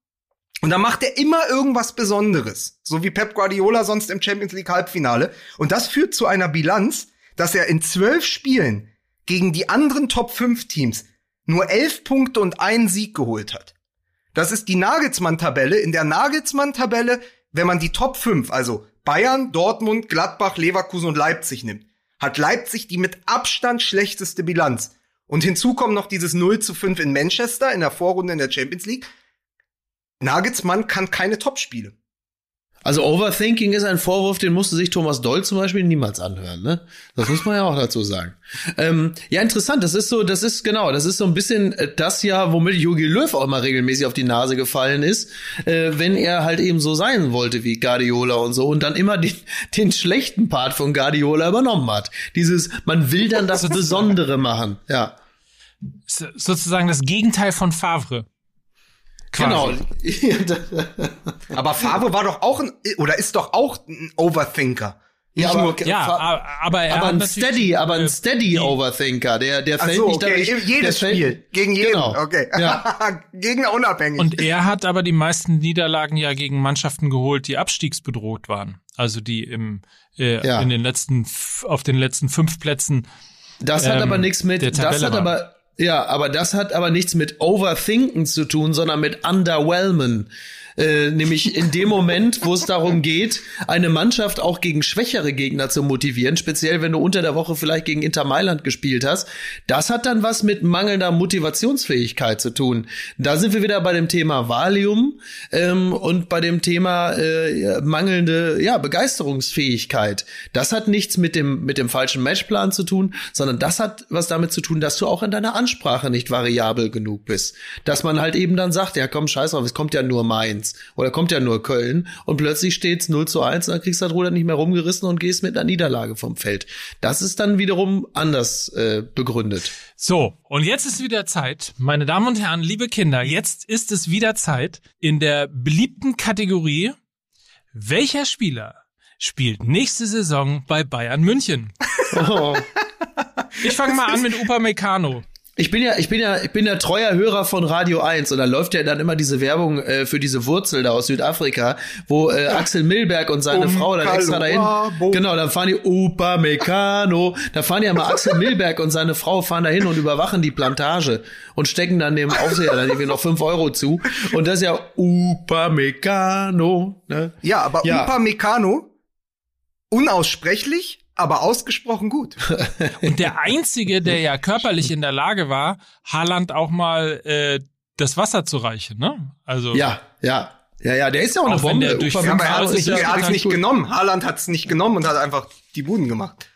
und dann macht er immer irgendwas Besonderes. So wie Pep Guardiola sonst im Champions League Halbfinale. Und das führt zu einer Bilanz, dass er in zwölf Spielen gegen die anderen Top 5 Teams nur elf Punkte und einen Sieg geholt hat. Das ist die Nagelsmann-Tabelle. In der Nagelsmann-Tabelle, wenn man die Top 5, also Bayern, Dortmund, Gladbach, Leverkusen und Leipzig nimmt, hat Leipzig die mit Abstand schlechteste Bilanz. Und hinzu kommt noch dieses 0 zu 5 in Manchester in der Vorrunde in der Champions League. Nagelsmann kann keine Topspiele. Also Overthinking ist ein Vorwurf, den musste sich Thomas Doll zum Beispiel niemals anhören, ne? Das muss man ja auch dazu sagen. Ähm, ja, interessant. Das ist so, das ist genau, das ist so ein bisschen äh, das ja, womit Jogi Löw auch mal regelmäßig auf die Nase gefallen ist, äh, wenn er halt eben so sein wollte wie Guardiola und so und dann immer den, den schlechten Part von Guardiola übernommen hat. Dieses, man will dann das Besondere machen, ja. Sozusagen das Gegenteil von Favre. Quasi. Genau. aber Favre war doch auch ein, oder ist doch auch ein Overthinker. Ja, aber, ja, aber er aber ein Steady, aber ein Steady Overthinker, der der fällt so, nicht okay. dadurch, jedes Spiel gegen jeden, genau. okay, ja. Gegner unabhängig. Und er hat aber die meisten Niederlagen ja gegen Mannschaften geholt, die abstiegsbedroht waren, also die im äh, ja. in den letzten auf den letzten fünf Plätzen. Das hat ähm, aber nichts mit, das hat aber ja, aber das hat aber nichts mit Overthinken zu tun, sondern mit Underwhelmen. Äh, nämlich in dem Moment, wo es darum geht, eine Mannschaft auch gegen schwächere Gegner zu motivieren, speziell wenn du unter der Woche vielleicht gegen Inter Mailand gespielt hast. Das hat dann was mit mangelnder Motivationsfähigkeit zu tun. Da sind wir wieder bei dem Thema Valium ähm, und bei dem Thema äh, mangelnde ja, Begeisterungsfähigkeit. Das hat nichts mit dem, mit dem falschen Matchplan zu tun, sondern das hat was damit zu tun, dass du auch in deiner Ansprache nicht variabel genug bist. Dass man halt eben dann sagt, ja komm, scheiß drauf, es kommt ja nur Main. 1 oder kommt ja nur Köln und plötzlich steht's 0 zu 1 und dann kriegst du das Ruder nicht mehr rumgerissen und gehst mit einer Niederlage vom Feld. Das ist dann wiederum anders äh, begründet. So, und jetzt ist wieder Zeit, meine Damen und Herren, liebe Kinder, jetzt ist es wieder Zeit in der beliebten Kategorie, welcher Spieler spielt nächste Saison bei Bayern München? Oh. Ich fange mal an mit Upamecano. Ich bin ja, ich bin ja, ich bin ja treuer Hörer von Radio 1 und da läuft ja dann immer diese Werbung äh, für diese Wurzel da aus Südafrika, wo äh, Axel Milberg und seine um Frau dann extra dahin. Genau, dann fahren die Upa Meccano. Da fahren ja mal Axel Milberg und seine Frau fahren dahin und überwachen die Plantage und stecken dann dem Aufseher dann irgendwie noch fünf Euro zu. Und das ist ja Upa Meccano. Ne? Ja, aber ja. Upa Meccano unaussprechlich aber ausgesprochen gut. Und der einzige, der ja körperlich in der Lage war, Haaland auch mal äh, das Wasser zu reichen, ne? Also ja, ja. Ja, ja, der ist ja auch, auch eine Bombe. Der durch aber er hat es nicht, nicht genommen. Haaland hat es nicht genommen und hat einfach die Buden gemacht.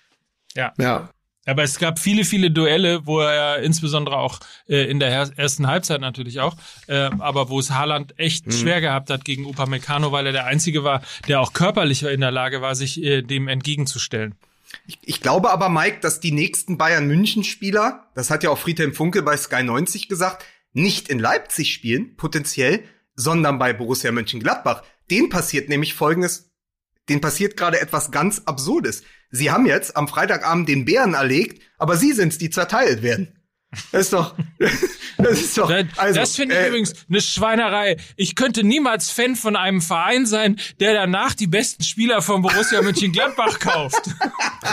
Ja. Ja. Aber es gab viele, viele Duelle, wo er insbesondere auch äh, in der ersten Halbzeit natürlich auch, äh, aber wo es Haaland echt mhm. schwer gehabt hat gegen Upamecano, weil er der Einzige war, der auch körperlich in der Lage war, sich äh, dem entgegenzustellen. Ich, ich glaube aber, Mike, dass die nächsten Bayern-München-Spieler, das hat ja auch Friedhelm Funke bei Sky 90 gesagt, nicht in Leipzig spielen, potenziell, sondern bei Borussia Mönchengladbach. Den passiert nämlich Folgendes, den passiert gerade etwas ganz Absurdes. Sie haben jetzt am Freitagabend den Bären erlegt, aber Sie sind's, die zerteilt werden. Das ist doch, Das ist doch, also, das finde ich äh, übrigens eine Schweinerei. Ich könnte niemals Fan von einem Verein sein, der danach die besten Spieler von Borussia Mönchengladbach kauft.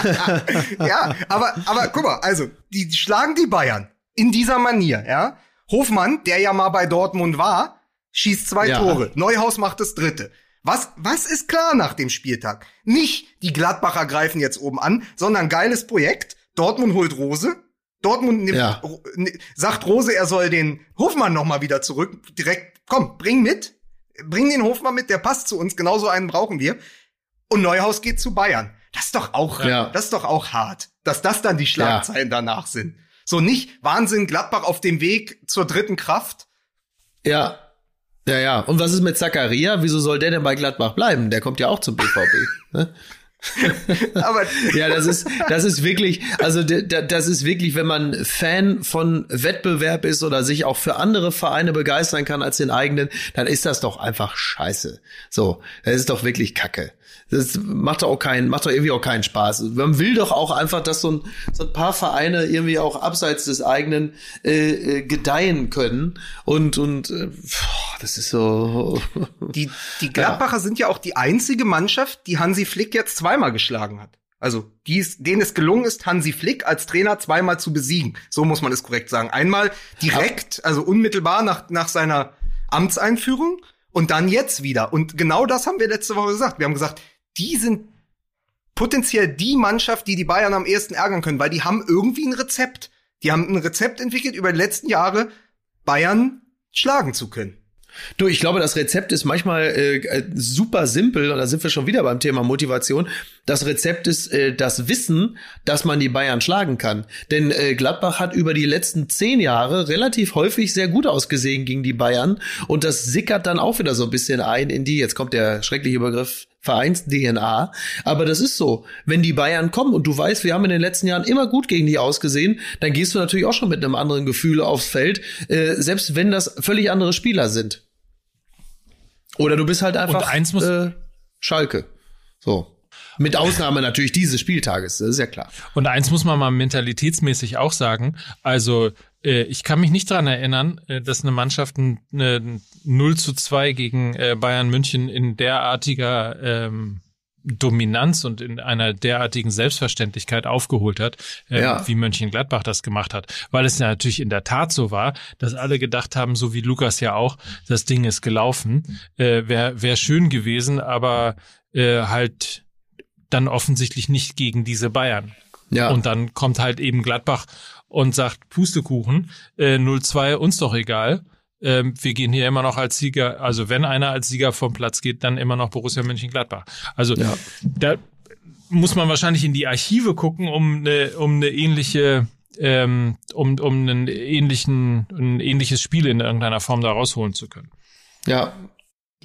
ja, aber, aber guck mal, also, die, die schlagen die Bayern in dieser Manier, ja. Hofmann, der ja mal bei Dortmund war, schießt zwei Ja. Tore. Neuhaus macht das dritte. Was, was ist klar nach dem Spieltag? Nicht die Gladbacher greifen jetzt oben an, sondern geiles Projekt. Dortmund holt Rose. Dortmund nimmt, Ja. Sagt Rose, er soll den Hofmann noch mal wieder zurück. Direkt, komm, bring mit. Bring den Hofmann mit, der passt zu uns. Genauso einen brauchen wir. Und Neuhaus geht zu Bayern. Das ist doch auch, Ja. das ist doch auch hart, dass das dann die Schlagzeilen danach sind. So nicht Wahnsinn, Gladbach auf dem Weg zur dritten Kraft. Ja. Ja, ja. Und was ist mit Zakaria? Wieso soll der denn bei Gladbach bleiben? Der kommt ja auch zum BVB. Ne? Aber Ja, das ist, das ist wirklich, also das ist wirklich, wenn man Fan von Wettbewerb ist oder sich auch für andere Vereine begeistern kann als den eigenen, dann ist das doch einfach scheiße. So, das ist doch wirklich Kacke. Das macht doch auch keinen, macht doch irgendwie auch keinen Spaß. Man will doch auch einfach, dass so ein, so ein paar Vereine irgendwie auch abseits des eigenen äh, äh, gedeihen können. Und, und äh, das ist so. die, die Gladbacher sind ja auch die einzige Mannschaft, die Hansi Flick jetzt zweimal geschlagen hat. Also, die ist, denen es gelungen ist, Hansi Flick als Trainer zweimal zu besiegen. So muss man es korrekt sagen. Einmal direkt, also unmittelbar nach, nach seiner Amtseinführung und dann jetzt wieder. Und genau das haben wir letzte Woche gesagt. Wir haben gesagt, die sind potenziell die Mannschaft, die die Bayern am ehesten ärgern können, weil die haben irgendwie ein Rezept. Die haben ein Rezept entwickelt, über die letzten Jahre Bayern schlagen zu können. Du, ich glaube, das Rezept ist manchmal äh, super simpel und da sind wir schon wieder beim Thema Motivation. Das Rezept ist äh, das Wissen, dass man die Bayern schlagen kann. Denn äh, Gladbach hat über die letzten zehn Jahre relativ häufig sehr gut ausgesehen gegen die Bayern und das sickert dann auch wieder so ein bisschen ein in die, jetzt kommt der schreckliche Begriff Vereins-DNA. Aber das ist so. Wenn die Bayern kommen und du weißt, wir haben in den letzten Jahren immer gut gegen die ausgesehen, dann gehst du natürlich auch schon mit einem anderen Gefühl aufs Feld, äh, selbst wenn das völlig andere Spieler sind. Oder du bist halt einfach Und eins muss- äh, Schalke. So. Mit Ausnahme natürlich dieses Spieltages, das ist ja klar. Und eins muss man mal mentalitätsmäßig auch sagen. Also, äh, ich kann mich nicht dran erinnern, äh, dass eine Mannschaft ein, eine 0 zu 2 gegen äh, Bayern München in derartiger ähm, Dominanz und in einer derartigen Selbstverständlichkeit aufgeholt hat, äh, Ja. wie Mönchengladbach das gemacht hat. Weil es ja natürlich in der Tat so war, dass alle gedacht haben, so wie Lukas ja auch, das Ding ist gelaufen. Äh, Wäre wär schön gewesen, aber äh, halt dann offensichtlich nicht gegen diese Bayern. Ja. Und dann kommt halt eben Gladbach und sagt, Pustekuchen, äh, 0-2, uns doch egal. Ähm, wir gehen hier immer noch als Sieger, also wenn einer als Sieger vom Platz geht, dann immer noch Borussia Mönchengladbach. Also Ja. da muss man wahrscheinlich in die Archive gucken, um eine, um eine ähnliche, ähm, um, um einen ähnlichen, ein ähnliches Spiel in irgendeiner Form da rausholen zu können. ja.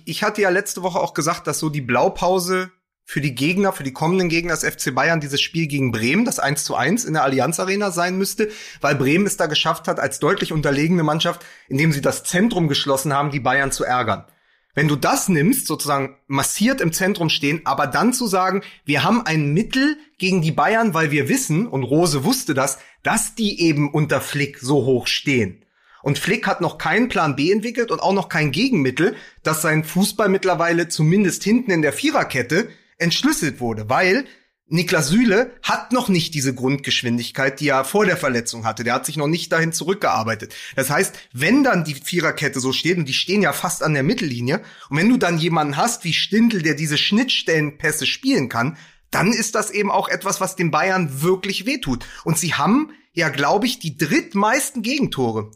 ich hatte ja letzte Woche auch gesagt, dass so die Blaupause für die Gegner, für die kommenden Gegner des FC Bayern dieses Spiel gegen Bremen, das 1 zu 1 in der Allianz Arena sein müsste, weil Bremen es da geschafft hat, als deutlich unterlegene Mannschaft, indem sie das Zentrum geschlossen haben, die Bayern zu ärgern. Wenn du das nimmst, sozusagen massiert im Zentrum stehen, aber dann zu sagen, wir haben ein Mittel gegen die Bayern, weil wir wissen, und Rose wusste das, dass die eben unter Flick so hoch stehen. Und Flick hat noch keinen Plan B entwickelt und auch noch kein Gegenmittel, dass sein Fußball mittlerweile zumindest hinten in der Viererkette entschlüsselt wurde, weil Niklas Süle hat noch nicht diese Grundgeschwindigkeit, die er vor der Verletzung hatte. Der hat sich noch nicht dahin zurückgearbeitet. Das heißt, wenn dann die Viererkette so steht, und die stehen ja fast an der Mittellinie, und wenn du dann jemanden hast wie Stindl, der diese Schnittstellenpässe spielen kann, dann ist das eben auch etwas, was den Bayern wirklich wehtut. Und sie haben ja, glaube ich, die drittmeisten Gegentore.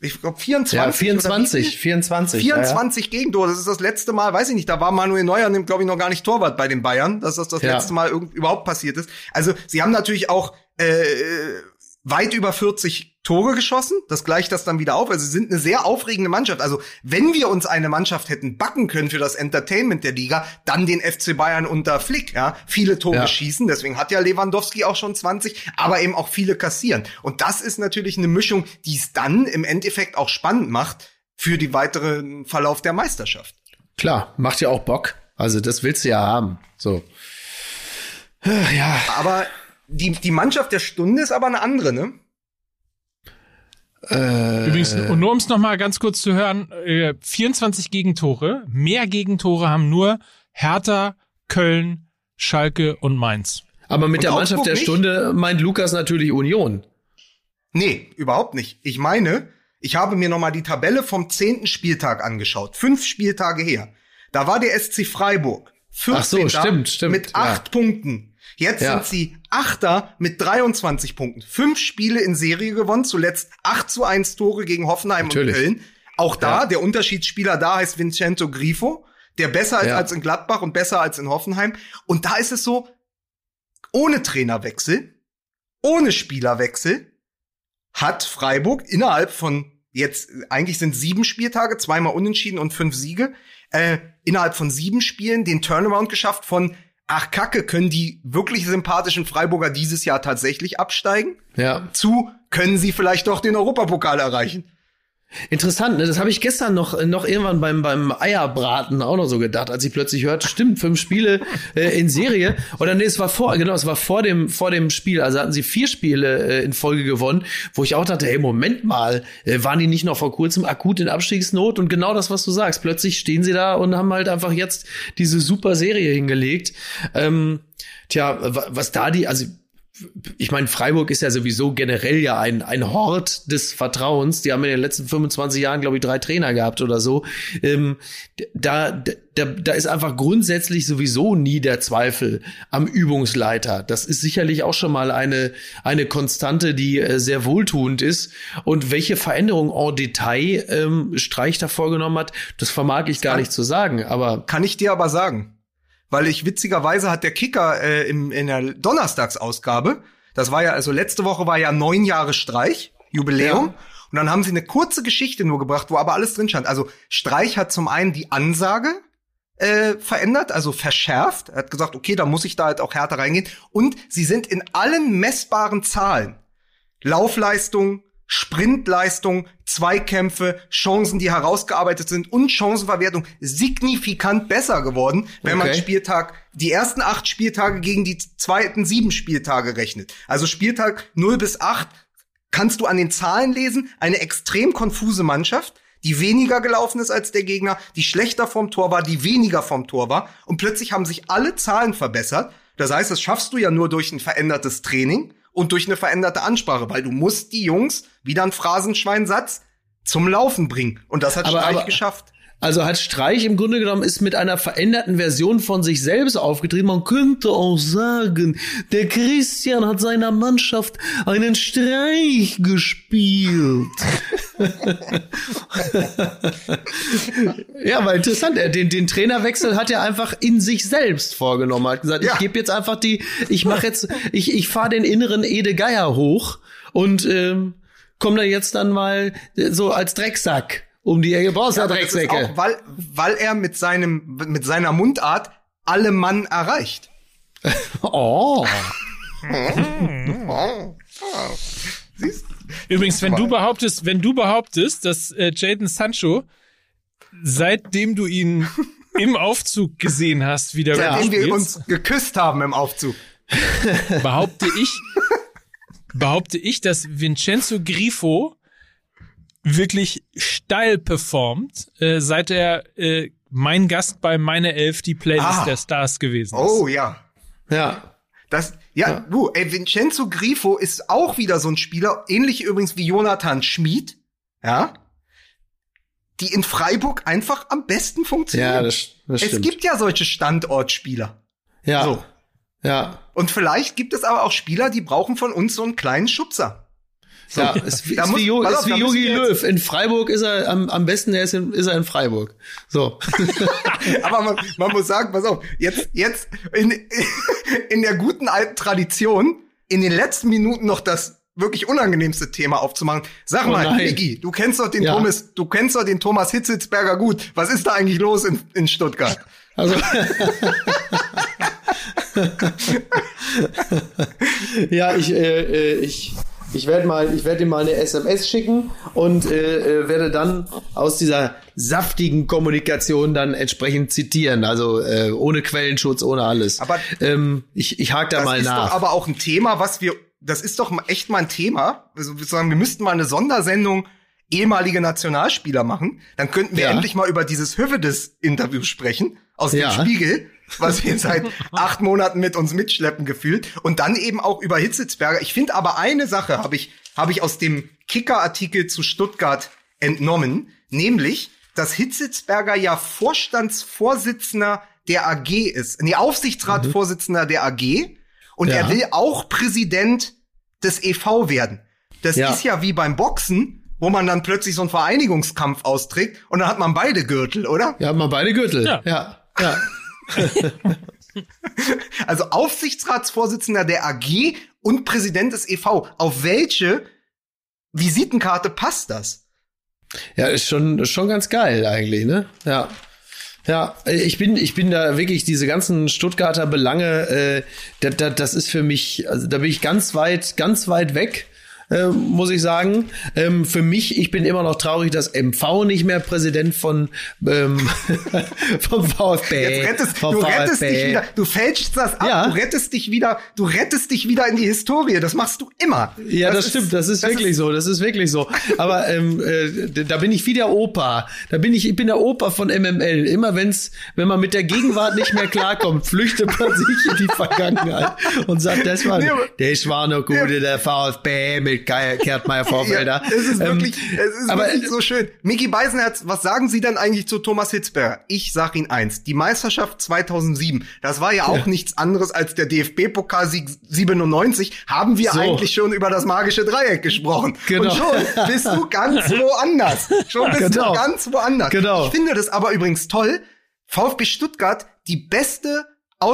Ich glaube 24. Ja, oder wie 24, viel? 24. ja, ja. 24 Gegentore, das ist das letzte Mal, weiß ich nicht, da war Manuel Neuer, glaube ich, noch gar nicht Torwart bei den Bayern, dass das das Ja. letzte Mal irgend, überhaupt passiert ist. Also, sie haben natürlich auch äh, weit über 40 Tore geschossen, das gleicht das dann wieder auf. Also, sie sind eine sehr aufregende Mannschaft. Also, wenn wir uns eine Mannschaft hätten backen können für das Entertainment der Liga, dann den FC Bayern unter Flick, ja. Viele Tore Ja. schießen, deswegen hat ja Lewandowski auch schon 20, aber eben auch viele kassieren. Und das ist natürlich eine Mischung, die es dann im Endeffekt auch spannend macht für die weiteren Verlauf der Meisterschaft. Klar, macht ja auch Bock. Also das willst du ja haben. So. Ja, Aber die, die Mannschaft der Stunde ist aber eine andere, ne? Äh, Übrigens, und nur um es nochmal ganz kurz zu hören, äh, 24 Gegentore, mehr Gegentore haben nur Hertha, Köln, Schalke und Mainz. Aber mit und der Mannschaft der nicht? Stunde meint Lukas natürlich Union. Nee, überhaupt nicht. Ich meine, ich habe mir nochmal die Tabelle vom zehnten Spieltag angeschaut. Fünf Spieltage her. Da war der SC Freiburg. 14. Ach so, stimmt, stimmt. Mit acht ja. Punkten. Jetzt ja. sind sie Achter mit 23 Punkten. Fünf Spiele in Serie gewonnen, zuletzt 8 zu 1 Tore gegen Hoffenheim Natürlich. und Köln. Auch da, ja. der Unterschiedsspieler da heißt Vincenzo Grifo, der besser ist als in Gladbach und besser als in Hoffenheim. Und da ist es so, ohne Trainerwechsel, ohne Spielerwechsel, hat Freiburg innerhalb von jetzt, eigentlich sind sieben Spieltage, zweimal unentschieden und fünf Siege, äh, innerhalb von sieben Spielen den Turnaround geschafft von ach Kacke, können die wirklich sympathischen Freiburger dieses Jahr tatsächlich absteigen? Ja. Zu, können sie vielleicht doch den Europapokal erreichen? Interessant, ne? das habe ich gestern noch noch irgendwann beim beim Eierbraten auch noch so gedacht, als ich plötzlich hörte, stimmt, fünf Spiele äh, in Serie oder nee, es war vor genau, es war vor dem vor dem Spiel, also hatten sie vier Spiele äh, in Folge gewonnen, wo ich auch dachte, hey, Moment mal, äh, waren die nicht noch vor kurzem akut in Abstiegsnot und genau das, was du sagst, plötzlich stehen sie da und haben halt einfach jetzt diese super Serie hingelegt. Ähm, tja, was da die, also ich meine, Freiburg ist ja sowieso generell ja ein, ein Hort des Vertrauens. Die haben in den letzten 25 Jahren, glaube ich, drei Trainer gehabt oder so. Ähm, da, da, da ist einfach grundsätzlich sowieso nie der Zweifel am Übungsleiter. Das ist sicherlich auch schon mal eine, eine Konstante, die äh, sehr wohltuend ist. Und welche Veränderung en Detail ähm, Streich da vorgenommen hat, das vermag ich gar nicht zu sagen. Aber kann ich dir aber sagen weil ich witzigerweise hat der Kicker äh, im, in der Donnerstagsausgabe, das war ja, also letzte Woche war ja neun Jahre Streich, Jubiläum. Ja. Und dann haben sie eine kurze Geschichte nur gebracht, wo aber alles drin stand. Also Streich hat zum einen die Ansage äh, verändert, also verschärft. Er hat gesagt, okay, da muss ich da halt auch härter reingehen. Und sie sind in allen messbaren Zahlen, Laufleistung, Sprintleistung, Zweikämpfe, Chancen, die herausgearbeitet sind und Chancenverwertung signifikant besser geworden, wenn okay. man Spieltag, die ersten acht Spieltage gegen die zweiten sieben Spieltage rechnet. Also Spieltag 0 bis 8 kannst du an den Zahlen lesen, eine extrem konfuse Mannschaft, die weniger gelaufen ist als der Gegner, die schlechter vom Tor war, die weniger vom Tor war und plötzlich haben sich alle Zahlen verbessert. Das heißt, das schaffst du ja nur durch ein verändertes Training und durch eine veränderte Ansprache, weil du musst die Jungs, wieder ein Phrasenschweinsatz, zum Laufen bringen. Und das hat aber, Streich aber, geschafft. Also hat Streich im Grunde genommen ist mit einer veränderten Version von sich selbst aufgetreten. Man könnte auch sagen, der Christian hat seiner Mannschaft einen Streich gespielt. Ja, weil interessant, er den, den Trainerwechsel hat er einfach in sich selbst vorgenommen. Hat gesagt, ja. ich gebe jetzt einfach die, ich mache jetzt, ich, ich fahre den inneren Ede Geier hoch und ähm, komme da jetzt dann mal so als Drecksack um die Ecke brauchst ja, Drecksäcke. Auch, weil, weil er mit seinem, mit seiner Mundart alle Mann erreicht. oh. Übrigens, wenn du behauptest, wenn du behauptest, dass äh, Jaden Sancho, seitdem du ihn im Aufzug gesehen hast, wieder Seitdem wir uns geküsst haben im Aufzug. Behaupte ich, behaupte ich, dass Vincenzo Grifo wirklich steil performt, äh, seit er äh, mein Gast bei Meine Elf die Playlist ah. der Stars gewesen ist. Oh ja. Ja. Das, ja, ja, du, ey, Vincenzo Grifo ist auch wieder so ein Spieler, ähnlich übrigens wie Jonathan Schmid, ja, die in Freiburg einfach am besten funktionieren. Ja, das, das stimmt. Es gibt ja solche Standortspieler. Ja. So. Ja. Und vielleicht gibt es aber auch Spieler, die brauchen von uns so einen kleinen Schubser. So, ja, ist, ist, muss, wie, ist wie Jogi Löw. In Freiburg ist er am, am besten, er ist, in, ist er in Freiburg. So. Aber man, man muss sagen, pass auf, jetzt, jetzt in, in der guten alten Tradition, in den letzten Minuten noch das wirklich unangenehmste Thema aufzumachen. Sag oh mal, Niki, du kennst doch den ja. Thomas, du kennst doch den Thomas Hitzelsberger gut. Was ist da eigentlich los in, in Stuttgart? Also ja, ich, äh, äh ich ich werde mal, ich werde ihm mal eine SMS schicken und äh, äh, werde dann aus dieser saftigen Kommunikation dann entsprechend zitieren. Also äh, ohne Quellenschutz, ohne alles. Aber ähm, ich, ich hake da mal nach. Das ist doch aber auch ein Thema, was wir das ist doch echt mal ein Thema. Also wir sagen, wir müssten mal eine Sondersendung ehemalige Nationalspieler machen. Dann könnten wir Ja. endlich mal über dieses Hövedes-Interview sprechen aus Ja. dem Spiegel, was wir seit acht Monaten mit uns mitschleppen gefühlt. Und dann eben auch über Hitzelsberger. Ich finde aber eine Sache habe ich, habe ich aus dem Kicker-Artikel zu Stuttgart entnommen, nämlich, dass Hitzelsberger ja Vorstandsvorsitzender der AG ist. Nee, Aufsichtsratsvorsitzender der AG. Und Ja. er will auch Präsident des EV werden. Das Ja. ist ja wie beim Boxen, wo man dann plötzlich so einen Vereinigungskampf austrägt und dann hat man beide Gürtel, oder? Ja, haben wir beide Gürtel. Ja. ja. ja. Also Aufsichtsratsvorsitzender der AG und Präsident des EV. Auf welche Visitenkarte passt das? Ja, ist schon, schon ganz geil eigentlich, ne? Ja. Ja, ich bin, ich bin da wirklich diese ganzen Stuttgarter Belange, äh, da, da, das ist für mich, also da bin ich ganz weit, ganz weit weg. Äh, muss ich sagen. Ähm, für mich, ich bin immer noch traurig, dass MV nicht mehr Präsident von ähm, vom VfB. Jetzt rettest, vom du rettest VfB. dich wieder, du fälschst das ab, Ja. du rettest dich wieder, du rettest dich wieder in die Historie. Das machst du immer. Ja, das, stimmt, das ist wirklich so, das ist wirklich so. Aber ähm, äh, da bin ich wie der Opa. Da bin ich, ich bin der Opa von MML. Immer wenn's, wenn man mit der Gegenwart nicht mehr klarkommt, flüchtet man sich in die Vergangenheit und sagt, das war, Nee, das war noch gute, der VfB mit Ge- Kertmeier Vorfelder. Ja, es ist Ähm, wirklich, es ist aber- wirklich so schön. Miki Beisenherz, was sagen Sie denn eigentlich zu Thomas Hitzberger? Ich sag Ihnen eins. Die Meisterschaft 2007, das war ja auch nichts anderes als der DFB-Pokalsieg 97. Haben wir So. eigentlich schon über das magische Dreieck gesprochen. Genau. Und schon bist du ganz woanders. Schon bist Genau. du ganz woanders. Genau. Ich finde das aber übrigens toll. VfB Stuttgart, die beste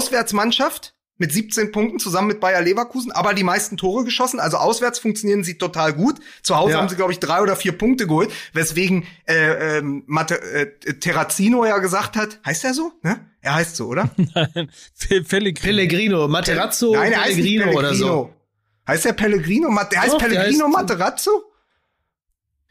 Auswärtsmannschaft mit 17 Punkten zusammen mit Bayer Leverkusen, aber die meisten Tore geschossen. Also auswärts funktionieren sie total gut. Zu Hause Ja. haben sie, glaube ich, drei oder vier Punkte geholt, weswegen äh, ähm, Mate, äh, Terrazino ja gesagt hat, heißt er so? Ne? Er heißt so, oder? Pe- Pellegrini. Pellegrino, Materazzo, Nein, er heißt nicht Pellegrino Pellegrino. oder so. Heißt er Pellegrino? Ma- Der heißt Doch, der Pellegrino heißt- Materazzo?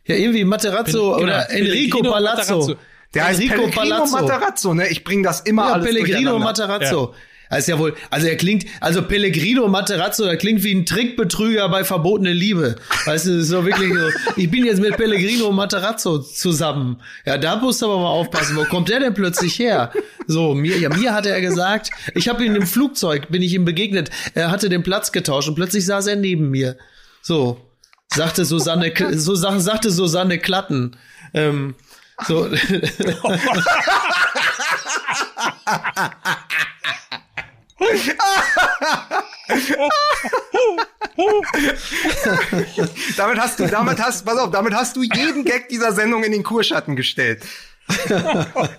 Ja, irgendwie Materazzo Pel- oder genau, Enrico Pellegrino Palazzo. Materazzo. Der heißt Enrico Pellegrino Palazzo. Materazzo, ne? Ich bring das immer Ja, alles Pellegrino. Materazzo. Das ist ja wohl, also er klingt, also Pellegrino Materazzo, der klingt wie ein Trickbetrüger bei verbotene Liebe. Weißt du, das ist so wirklich so, ich bin jetzt mit Pellegrino Materazzo zusammen. Ja, da musst du aber mal aufpassen, wo kommt der denn plötzlich her? So, mir, ja, mir hatte er gesagt, ich habe ihn im Flugzeug, bin ich ihm begegnet, er hatte den Platz getauscht und plötzlich saß er neben mir. So, sagte Susanne, so sa- sagte Susanne Klatten. Ähm, so, Damit hast du, damit hast, pass auf, damit hast du jeden Gag dieser Sendung in den Kurschatten gestellt.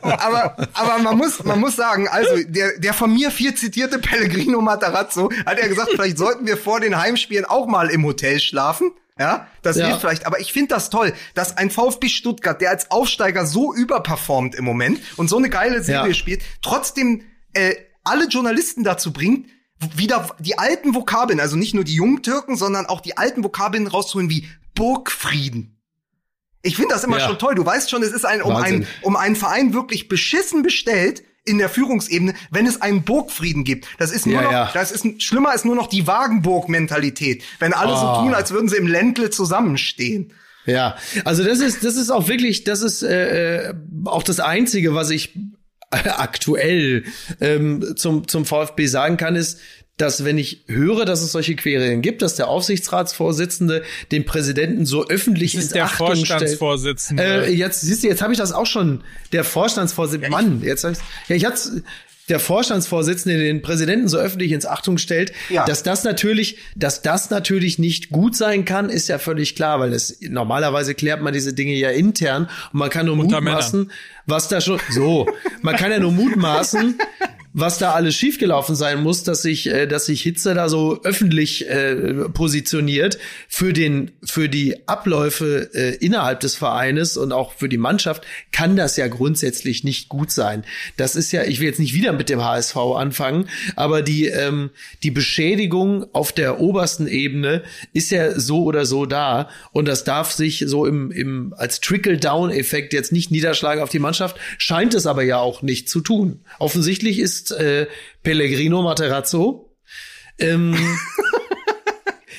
aber, aber man muss, man muss sagen, also der, der von mir viel zitierte Pellegrino Matarazzo hat ja gesagt, vielleicht sollten wir vor den Heimspielen auch mal im Hotel schlafen. Ja, das Ja. hilft vielleicht. Aber ich finde das toll, dass ein VfB Stuttgart, der als Aufsteiger so überperformt im Moment und so eine geile Serie Ja. spielt, trotzdem äh, alle Journalisten dazu bringt, wieder die alten Vokabeln, also nicht nur die jungen Türken, sondern auch die alten Vokabeln rauszuholen wie Burgfrieden. Ich finde das immer Ja. schon toll. Du weißt schon, es ist ein, um, Wahnsinn. ein, um einen Verein wirklich beschissen bestellt in der Führungsebene, wenn es einen Burgfrieden gibt. Das ist nur Ja, noch, ja. das ist schlimmer ist nur noch die Wagenburg-Mentalität, wenn alle so Oh. tun, als würden sie im Ländle zusammenstehen. Ja, also das ist, das ist auch wirklich, das ist äh, äh, auch das Einzige, was ich aktuell ähm, zum, zum VfB sagen kann, ist, dass wenn ich höre, dass es solche Querelen gibt, dass der Aufsichtsratsvorsitzende den Präsidenten so öffentlich Das ist der Achtung stellt. Vorstandsvorsitzende. Äh, jetzt siehst du, jetzt habe ich das auch schon. Der Vorstandsvorsitzende, Mann, jetzt hab ich's, ja, ich hatte der Vorstandsvorsitzende den Präsidenten so öffentlich ins Achtung stellt, Ja. dass das natürlich, dass das natürlich nicht gut sein kann, ist ja völlig klar, weil es normalerweise klärt man diese Dinge ja intern und man kann nur Unter mutmaßen, was da schon so, man kann ja nur mutmaßen, was da alles schiefgelaufen sein muss, dass sich, äh, dass sich Hitze da so öffentlich äh, positioniert für den, für die Abläufe äh, innerhalb des Vereines und auch für die Mannschaft kann das ja grundsätzlich nicht gut sein. Das ist ja, ich will jetzt nicht wieder mit dem HSV anfangen, aber die ähm, die Beschädigung auf der obersten Ebene ist ja so oder so da und das darf sich so im, im als Trickle-Down-Effekt jetzt nicht niederschlagen auf die Mannschaft, scheint es aber ja auch nicht zu tun. Offensichtlich ist äh, Pellegrino Materazzo ähm,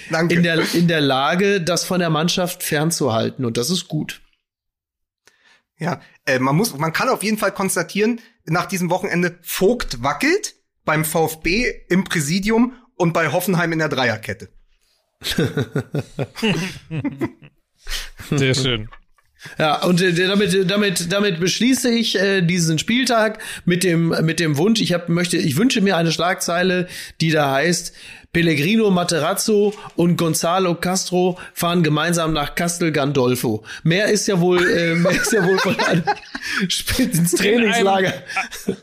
in, der, in der Lage, das von der Mannschaft fernzuhalten. Und das ist gut. Ja, äh, man muss, man kann auf jeden Fall konstatieren, nach diesem Wochenende Vogt wackelt beim VfB im Präsidium und bei Hoffenheim in der Dreierkette. Sehr schön. Ja, und äh, damit, damit, damit beschließe ich äh, diesen Spieltag mit dem, mit dem Wunsch, ich hab, möchte, ich wünsche mir eine Schlagzeile, die da heißt, Pellegrino Materazzo und Gonzalo Castro fahren gemeinsam nach Castel Gandolfo. Mehr ist ja wohl, äh, mehr ist ja wohl von einem ins Trainingslager. Einem,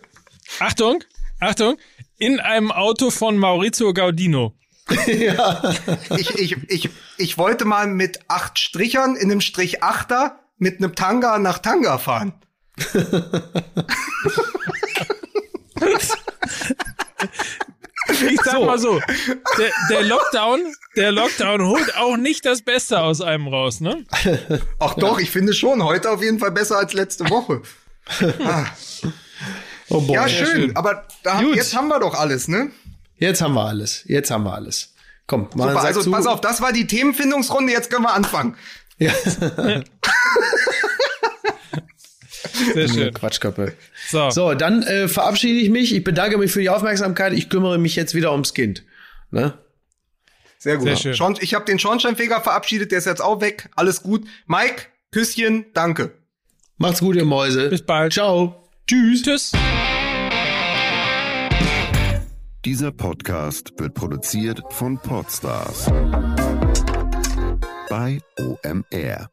Achtung, Achtung, in einem Auto von Maurizio Gaudino. ja. Ich, ich, ich, ich wollte mal mit acht Strichern in einem Strich Achter mit einem Tanga nach Tanga fahren. ich sag so. mal so, der, der, Lockdown, der Lockdown holt auch nicht das Beste aus einem raus, ne? Ach doch, ich finde schon. Heute auf jeden Fall besser als letzte Woche. Ah. Oh boy. Ja, schön, schön. aber da, jetzt haben wir doch alles, ne? Jetzt haben wir alles. Jetzt haben wir alles. Komm, mal Super, also zu. pass auf, das war die Themenfindungsrunde, jetzt können wir anfangen. Ja. Sehr schön. Quatschköppe. So, so dann äh, verabschiede ich mich. Ich bedanke mich für die Aufmerksamkeit. Ich kümmere mich jetzt wieder ums Kind. Ne? Sehr gut. Sehr schön. Schorn ich habe den Schornsteinfeger verabschiedet, der ist jetzt auch weg. Alles gut. Mike, Küsschen, danke. Macht's gut, ihr Mäuse. Bis bald. Ciao. Tschüss. Tschüss. Dieser Podcast wird produziert von Podstars bei OMR.